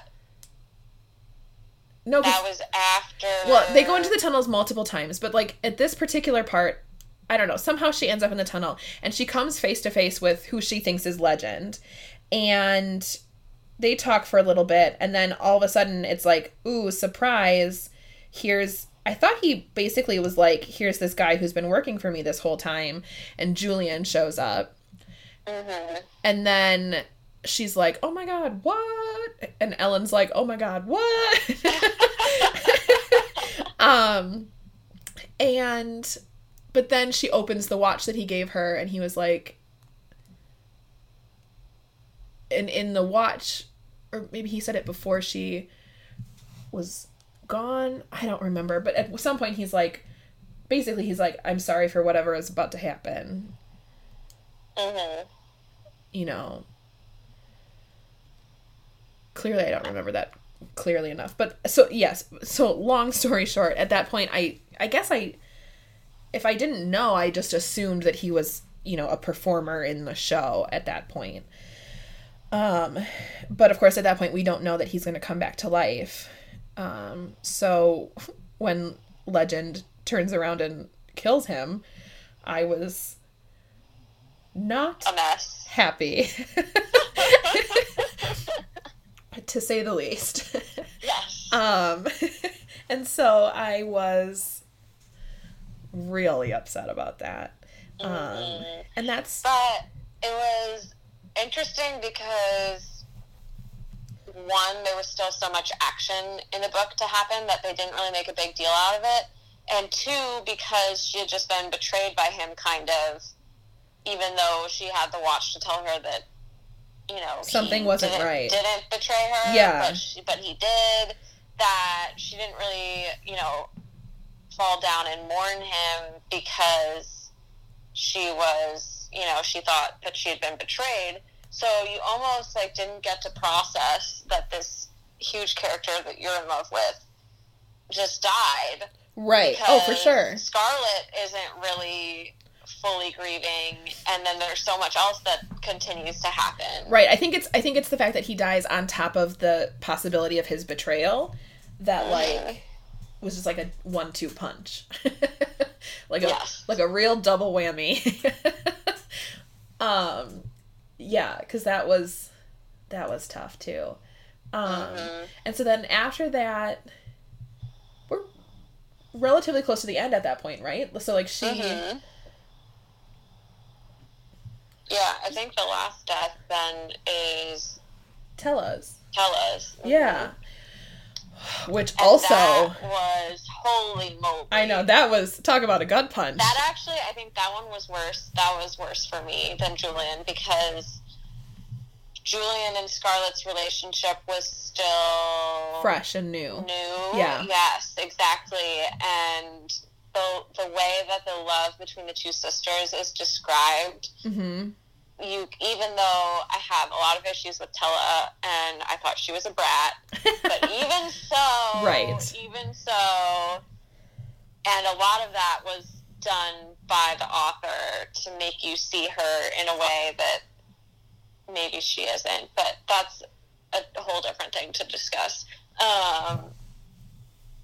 no that was after. Well, they go into the tunnels multiple times, but like at this particular part, I don't know, somehow she ends up in the tunnel and she comes face to face with who she thinks is legend. And they talk for a little bit and then all of a sudden it's like, ooh, surprise. Here's I thought he basically was like, here's this guy who's been working for me this whole time and Julian shows up. Mhm. And then she's like, "Oh my god, what?" And Ellen's like, "Oh my god, what?" um and but then she opens the watch that he gave her and he was like and in the watch or maybe he said it before she was gone. I don't remember, but at some point he's like basically he's like, "I'm sorry for whatever is about to happen." Mhm. you know clearly i don't remember that clearly enough but so yes so long story short at that point i i guess i if i didn't know i just assumed that he was you know a performer in the show at that point um but of course at that point we don't know that he's going to come back to life um so when legend turns around and kills him i was not A mess. happy to say the least Yes. um and so i was really upset about that um Mhm. and that's But it was interesting because one, there was still so much action in the book to happen that they didn't really make a big deal out of it. And two, because she had just been betrayed by him, kind of, even though she had the watch to tell her that, you know, Something wasn't didn't- right. Didn't betray her. Yeah. But, she, but he did. That she didn't really, you know, fall down and mourn him because she was, you know, she thought that she had been betrayed. So you almost like didn't get to process that this huge character that you're in love with just died. right oh for sure Scarlett isn't really fully grieving, and then there's so much else that continues to happen. right i think it's i think it's the fact that he dies on top of the possibility of his betrayal that Mhm. like was just like a one-two punch like a Yes. like a real double whammy um yeah because that was that was tough too um Mhm. and so then after that we're relatively close to the end at that point right so like she Mhm. Yeah, I think the last death then is tell us Tella's. yeah which And also that was holy moly. i know that was talk about a gut punch That actually, I think that one was worse. That was worse for me than Julian because Julian and Scarlett's relationship was still fresh and new new. Yeah. Yes, exactly. And the the way that the love between the two sisters is described, mm-hmm you even though I have a lot of issues with Tella and I thought she was a brat, but even so, Right. Even so, and a lot of that was done by the author to make you see her in a way that maybe she isn't. But that's a whole different thing to discuss. Um,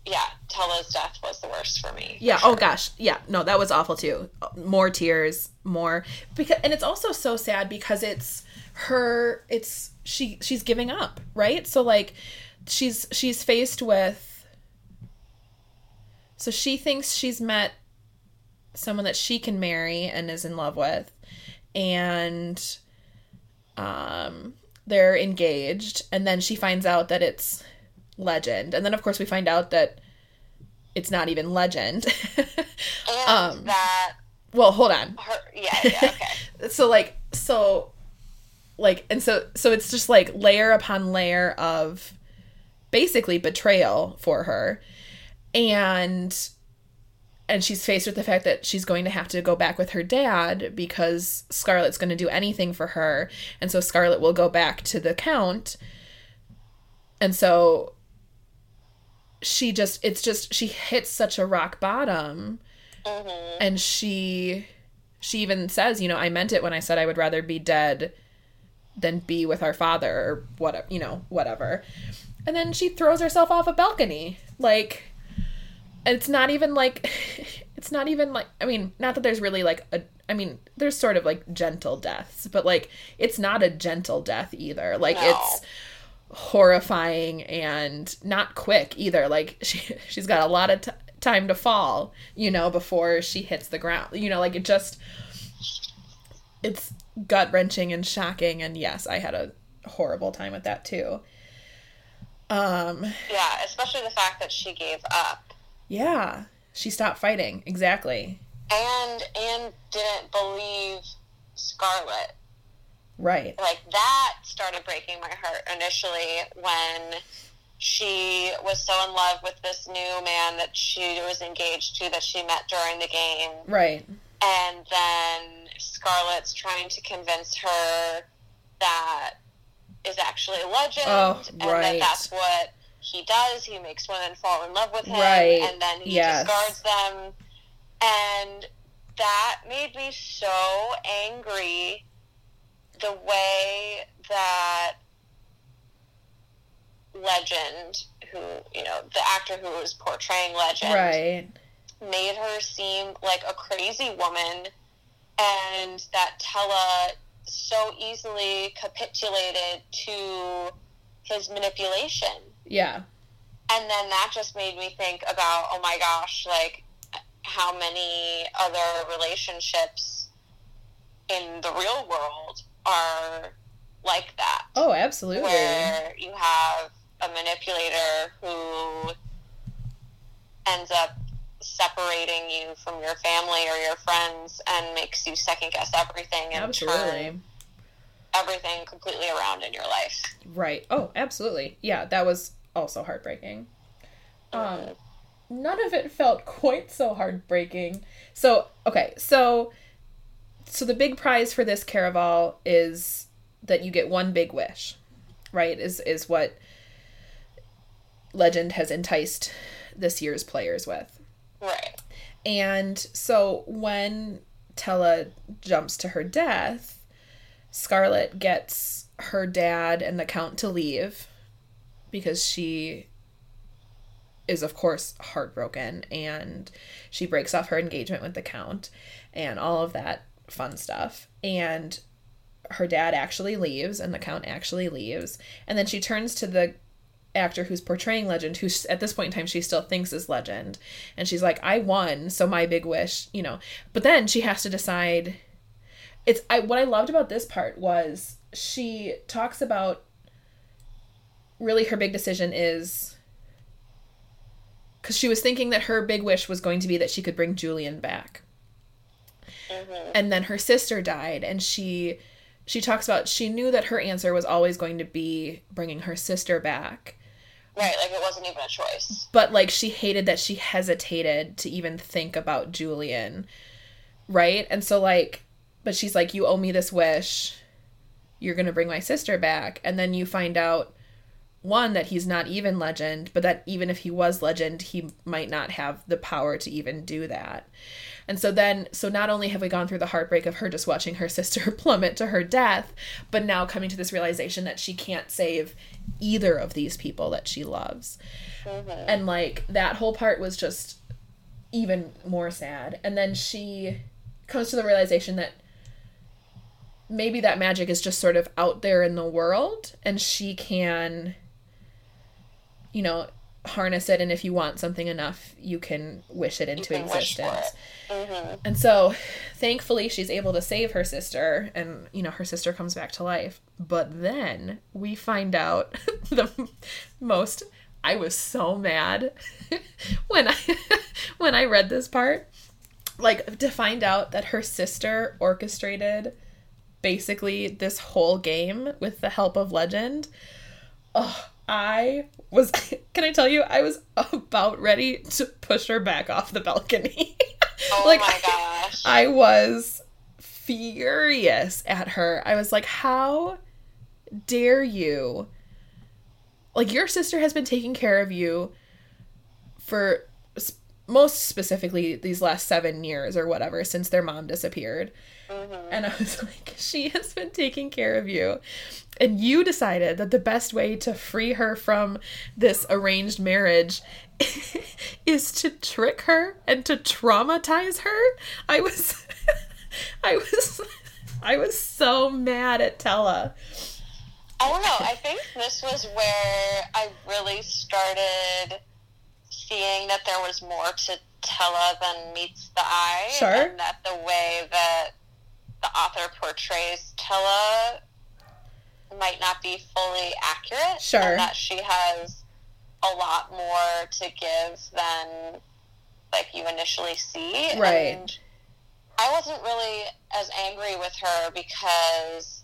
yeah, Tella's death was the worst for me. for Yeah. sure. Oh gosh. Yeah. No, that was awful too. More tears. More because, and it's also so sad because it's her. It's she. She's giving up, right? So like, she's she's faced with. So she thinks she's met someone that she can marry and is in love with, and um, they're engaged, and then she finds out that it's legend, and then of course we find out that it's not even legend. And um, that well, hold on. her, yeah, yeah, okay. So like so like and so so it's just like layer upon layer of basically betrayal for her and and she's faced with the fact that she's going to have to go back with her dad because Scarlett's going to do anything for her and so Scarlett will go back to the count and so she just it's just she hits such a rock bottom hmm and she she even says you know i meant it when i said i would rather be dead than be with our father or whatever, you know, whatever. And then she throws herself off a balcony. Like it's not even like it's not even like I mean, not that there's really like a I mean, there's sort of like gentle deaths, but like it's not a gentle death either. Like No. it's horrifying and not quick either. Like she she's got a lot of t- time to fall, you know, before she hits the ground. You know, like it just it's gut wrenching and shocking. And yes, I had a horrible time with that too. Um, Yeah, especially the fact that she gave up yeah, she stopped fighting. Exactly. and and didn't believe Scarlett. Right. Like that started breaking my heart initially when she was so in love with this new man that she was engaged to that she met during the game. Right. and then Scarlett's trying to convince her that is actually a legend, Oh, and right. that that's what he does. He makes women fall in love with him, Right. and then he Yes. discards them, and that made me so angry. The way that Legend, who you know, the actor who was portraying Legend, Right. made her seem like a crazy woman and that Tella so easily capitulated to his manipulation. Yeah. And then that just made me think about, oh my gosh, like how many other relationships in the real world are like that Oh, absolutely. where you have a manipulator who ends up separating you from your family or your friends and makes you second guess everything and Absolutely. turn everything completely around in your life. Right. Oh, absolutely. Yeah, that was also heartbreaking. Um, none of it felt quite so heartbreaking. So, okay, so so the big prize for this caraval is that you get one big wish. Right? Is is what Legend has enticed this year's players with. Right. And so when Tella jumps to her death, Scarlett gets her dad and the count to leave because she is of course heartbroken and she breaks off her engagement with the count and all of that fun stuff and her dad actually leaves and the count actually leaves and then she turns to the actor who's portraying legend who at this point in time she still thinks is legend. And she's like i won so my big wish you know. But then she has to decide. It's I, what i loved about this part was she talks about really her big decision is because she was thinking that her big wish was going to be that she could bring julian back. Hmm and then her sister died and she she talks about she knew that her answer was always going to be bringing her sister back Right, like it wasn't even a choice. but like she hated that she hesitated to even think about Julian right? And so like but she's like you owe me this wish. You're going to bring my sister back. And then you find out one that he's not even legend but that even if he was legend he might not have the power to even do that and so then so not only have we gone through the heartbreak of her just watching her sister plummet to her death but now coming to this realization that she can't save either of these people that she loves. Hmm and like that whole part was just even more sad. And then she comes to the realization that maybe that magic is just sort of out there in the world and she can you know harness it and if you want something enough you can wish it into can wish for existence. Hmm and so thankfully she's able to save her sister and you know her sister comes back to life. But then we find out the most i was so mad when i when i read this part. Like to find out that her sister orchestrated basically this whole game with the help of legend. Oh i was can i tell you i was about ready to push her back off the balcony Oh Like, my gosh. I was furious at her. I was like, how dare you? Like, your sister has been taking care of you for most specifically these last seven years or whatever since their mom disappeared. Mhm. And I was like, she has been taking care of you. And you decided that the best way to free her from this arranged marriage is to trick her and to traumatize her. I was I was I was so mad at Tella. I don't know. I think this was where I really started seeing that there was more to Tella than meets the eye. Sure. And that the way that the author portrays Tella might not be fully accurate. Sure. And that she has a lot more to give than like you initially see. Right. And I wasn't really as angry with her because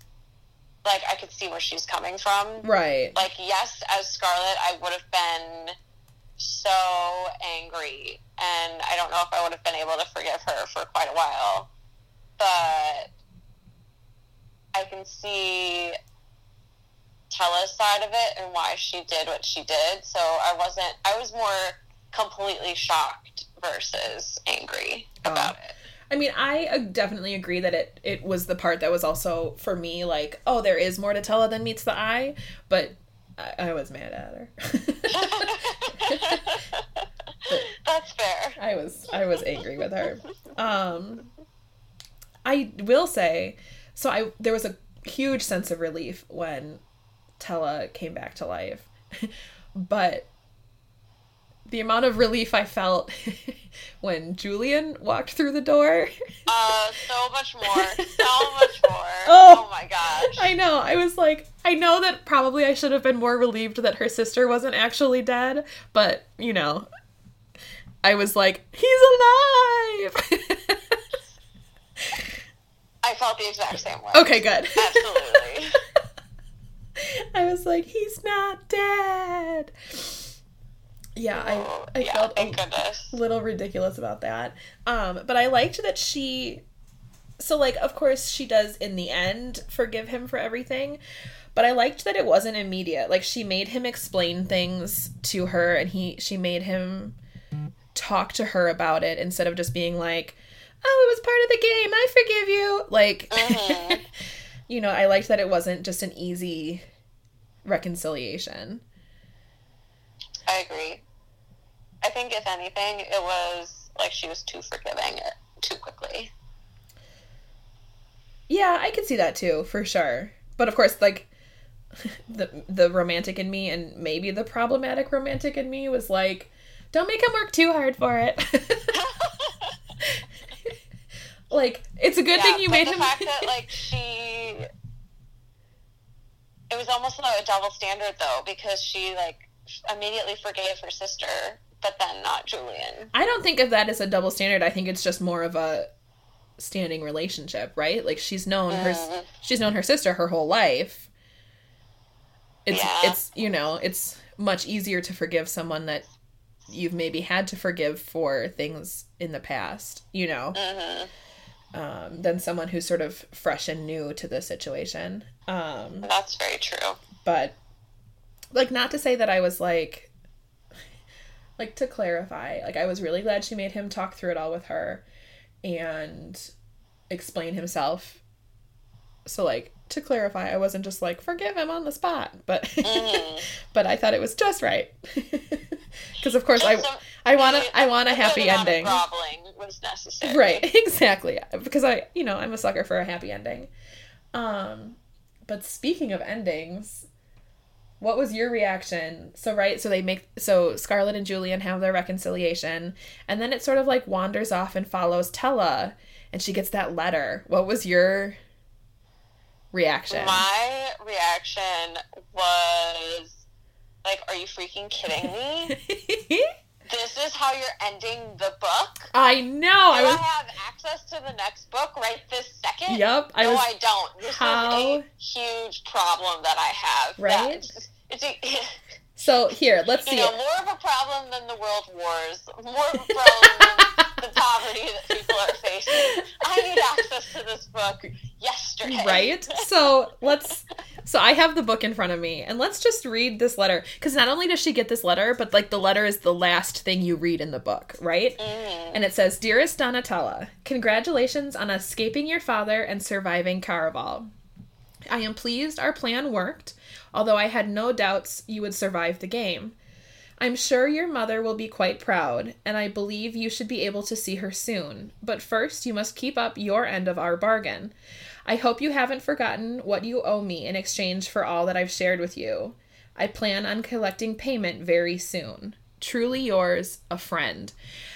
like I could see where she's coming from. Right. Like yes, as Scarlett, I would have been so angry, and I don't know if I would have been able to forgive her for quite a while. But I can see Tella's side of it and why she did what she did. So I wasn't. I was more completely shocked versus angry about it. I mean, I uh, definitely agree that it it was the part that was also for me like, oh, there is more to Tella than meets the eye, but I, I was mad at her. That's fair. I was I was angry with her. Um I will say so I there was a huge sense of relief when Tella came back to life. but the amount of relief I felt when Julian walked through the door. Uh, so much more. So much more. Oh. oh my gosh. I know. I was like, I know that probably I should have been more relieved that her sister wasn't actually dead, but, you know, I was like, he's alive! I felt the exact same way. okay, good. Absolutely. I was like, he's not dead. Yeah, I, I Oh, yeah, felt a goodness. little ridiculous about that. Um, but I liked that she so like of course she does in the end forgive him for everything. But I liked that it wasn't immediate. Like she made him explain things to her and he she made him talk to her about it instead of just being like, "Oh, it was part of the game. I forgive you." Like Mhm. you know, I liked that it wasn't just an easy reconciliation. I agree. I think if anything, it was like she was too forgiving it too quickly. Yeah, I could see that too, for sure. But of course, like the the romantic in me and maybe the problematic romantic in me was like, don't make him work too hard for it. like, it's a good thing you but made the him fact that like she, it was almost like a double standard though because she like immediately forgave her sister, but then not Julian. I don't think of that as a double standard. I think it's just more of a standing relationship, right? Like she's known her Mhm. she's known her sister her whole life. It's Yeah. it's you know, it's much easier to forgive someone that you've maybe had to forgive for things in the past, you know, hmm um, than someone who's sort of fresh and new to the situation. Um, That's very true. but like not to say that I was like like to clarify, like I was really glad she made him talk through it all with her and explain himself. So like to clarify, I wasn't just like forgive him on the spot, but Mhm. but I thought it was just right. Cuz of course I I want to I a- want a happy ending. Groveling was necessary. Right, exactly. Because I, you know, I'm a sucker for a happy ending. Um, but speaking of endings, what was your reaction? So right, so they make so Scarlett and Julian have their reconciliation, and then it sort of like wanders off and follows Tella, and she gets that letter. What was your reaction? My reaction was like, "Are you freaking kidding me? this is how you're ending the book? I know. Do I I, was. have access to the next book right this second? Yep. I no, was. I don't. This How- is a huge problem that I have. Right? It's a, So here, let's you see know, more of a problem than the world wars, more of a problem than the poverty that people are facing. I need access to this book yesterday. right so let's So I have the book in front of me, and let's just read this letter. Because not only does she get this letter, but like the letter is the last thing you read in the book, right? Mm. And it says, Dearest Donatella, congratulations on escaping your father and surviving Caraval. I am pleased our plan worked, although I had no doubts you would survive the game. I'm sure your mother will be quite proud, and I believe you should be able to see her soon. But first, you must keep up your end of our bargain. I hope you haven't forgotten what you owe me in exchange for all that I've shared with you. I plan on collecting payment very soon. Truly yours, a friend.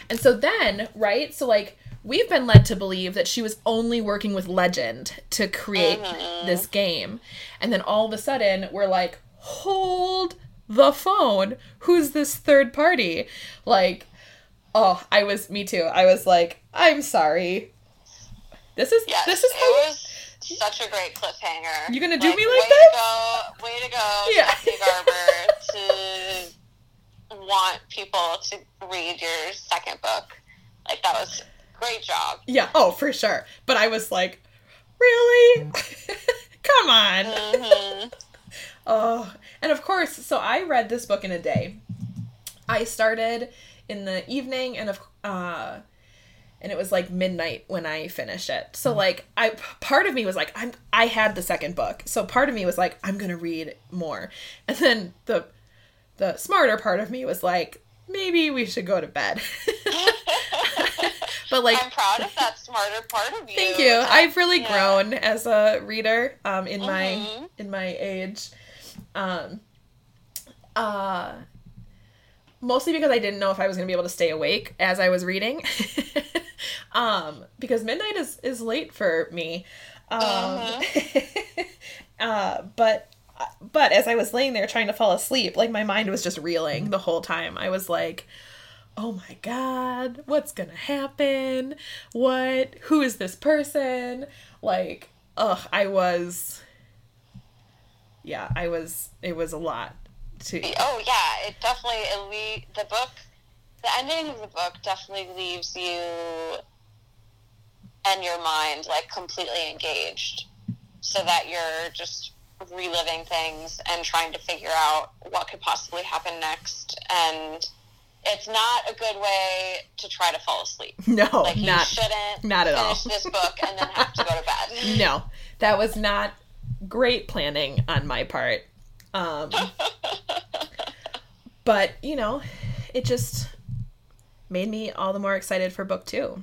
And so then, right? So, like, we've been led to believe that she was only working with Legend to create uh-huh. this game. And then all of a sudden, we're like, hold the phone. Who's this third party? Like, oh, I was, me too. I was like, I'm sorry. This is, Yes, this is how was such a great cliffhanger. You gonna do me like way that? To go, way to go, Yeah. Garber, to want people to read your second book. Like that was great job. Yeah, oh, for sure. But I was like, really? Come on. hmm Oh, and of course, so I read this book in a day. I started in the evening, and of uh, and it was like midnight when I finished it. So like, I part of me was like, I'm I had the second book, so part of me was like, I'm gonna read more, and then the the smarter part of me was like, maybe we should go to bed. but like, I'm proud of that smarter part of you. Thank you. I've really Yeah. grown as a reader um, in my Mhm. in my age. Um, uh, mostly because I didn't know if I was going to be able to stay awake as I was reading. um, because midnight is is late for me. Um, uh, but but as I was laying there trying to fall asleep, like my mind was just reeling the whole time. I was like, "Oh my god, what's going to happen? What? Who is this person?" Like, ugh, I was yeah, I was it was a lot to Oh yeah, it definitely it le- the book, the ending of the book definitely leaves you and your mind like completely engaged, so that you're just reliving things and trying to figure out what could possibly happen next. And it's not a good way to try to fall asleep. No, Like you not shouldn't not at all. finish this book and then have to go to bed. no. That was not great planning on my part. Um but, you know, it just made me all the more excited for book 2.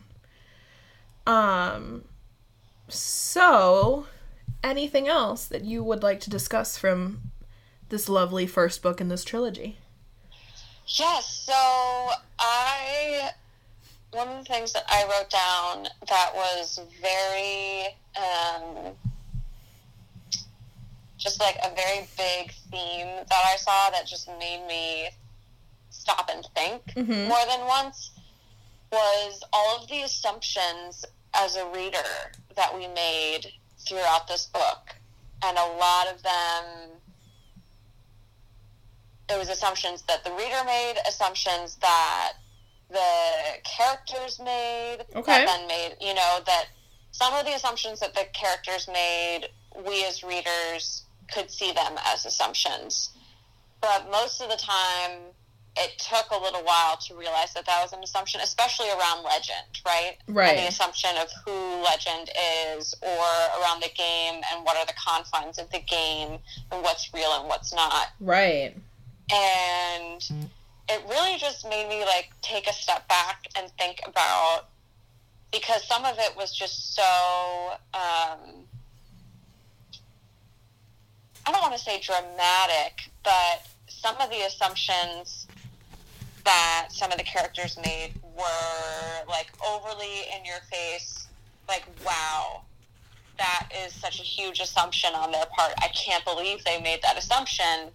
Um so anything else that you would like to discuss from this lovely first book in this trilogy? Yes, so I one of the things that I wrote down that was very um, just like a very big theme that I saw that just made me stop and think Mhm. more than once was all of the assumptions as a reader that we made throughout this book. And a lot of them it was assumptions that the reader made, assumptions that the characters made, Okay. that then made, you know, that some of the assumptions that the characters made, we as readers could see them as assumptions. But most of the time, it took a little while to realize that that was an assumption, especially around legend, right? Right. And the assumption of who legend is, or around the game, and what are the confines of the game, and what's real and what's not Right. and it really just made me like take a step back and think about because some of it was just so um, I don't want to say dramatic, but some of the assumptions that some of the characters made were like overly in your face, like wow, that is such a huge assumption on their part. I can't believe they made that assumption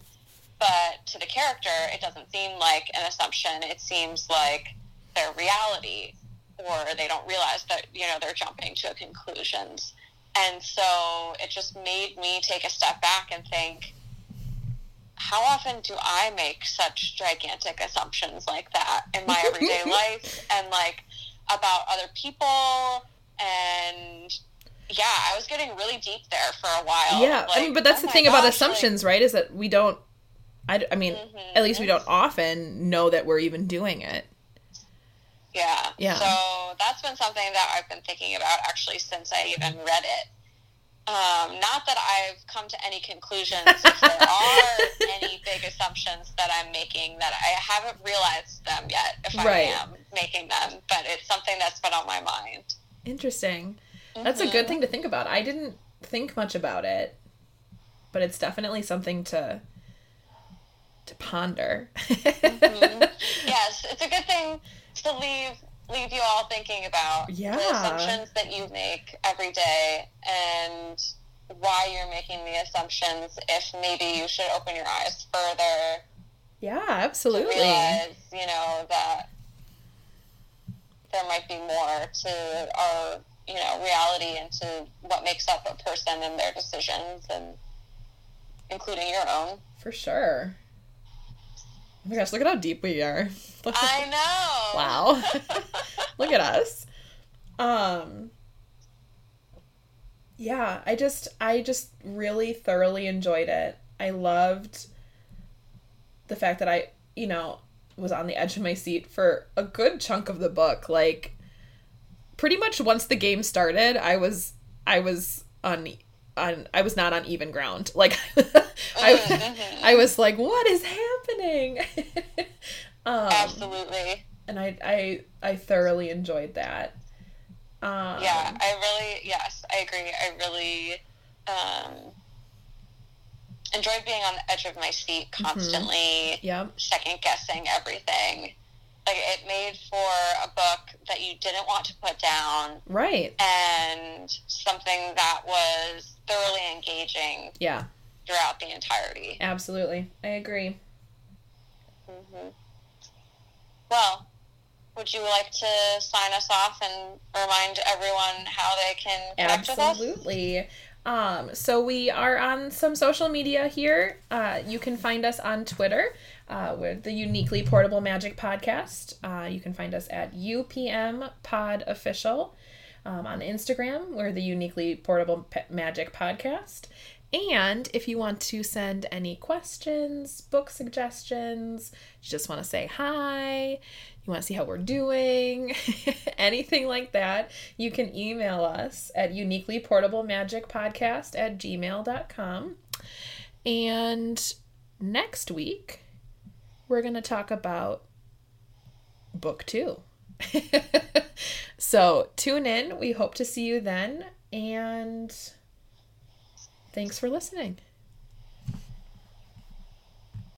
but to the character, it doesn't seem like an assumption. It seems like their reality, or they don't realize that you know they're jumping to conclusions. And so it just made me take a step back and think, how often do I make such gigantic assumptions like that in my everyday life, and like about other people and yeah, I was getting really deep there for a while. Yeah, I mean, but that's oh the thing about gosh, assumptions, right? Is that we don't. I, I mean, Mhm. at least we don't often know that we're even doing it. Yeah. Yeah. So that's been something that I've been thinking about actually since I even read it. Um, not that I've come to any conclusions if there are any big assumptions that I'm making that I haven't realized them yet if I Right. am making them, but it's something that's been on my mind. Interesting. That's a good Mhm. thing to think about. I didn't think much about it, but it's definitely something to to ponder. Mhm. yes, it's a good thing to leave leave you all thinking about Yeah. the assumptions that you make every day and why you're making the assumptions if maybe you should open your eyes further yeah, absolutely. realize you know that there might be more to our you know reality and to what makes up a person and their decisions and including your own For sure. Oh my gosh, look at how deep we are. i know Wow. look at us. Um Yeah, I just I just really thoroughly enjoyed it. I loved the fact that I, you know, was on the edge of my seat for a good chunk of the book. Like pretty much once the game started, I was I was on on I was not on even ground. Like I Mhm. I was like, what is happening? um, absolutely and I, I I thoroughly enjoyed that. Um, yeah i really yes i agree i really um enjoyed being on the edge of my seat Mm-hmm. constantly Yep. second guessing everything like it made for a book that you didn't want to put down Right. and something that was thoroughly engaging Yeah. throughout the entirety Absolutely. I agree. hmm well would you like to sign us off and remind everyone how they can connect with us Absolutely. Um, so we are on some social media here. Uh, you can find us on Twitter. Uh, we're the Uniquely Portable Magic Podcast. Uh, you can find us at UPM Pod Official. Um, on Instagram, we're the Uniquely Portable Magic Podcast. And if you want to send any questions, book suggestions, you just want to say hi, you want to see how we're doing, anything like that, you can email us at uniquelyportablemagicpodcast at gmail.com. And next week, we're going to talk about book two. so tune in. We hope to see you then. And thanks for listening.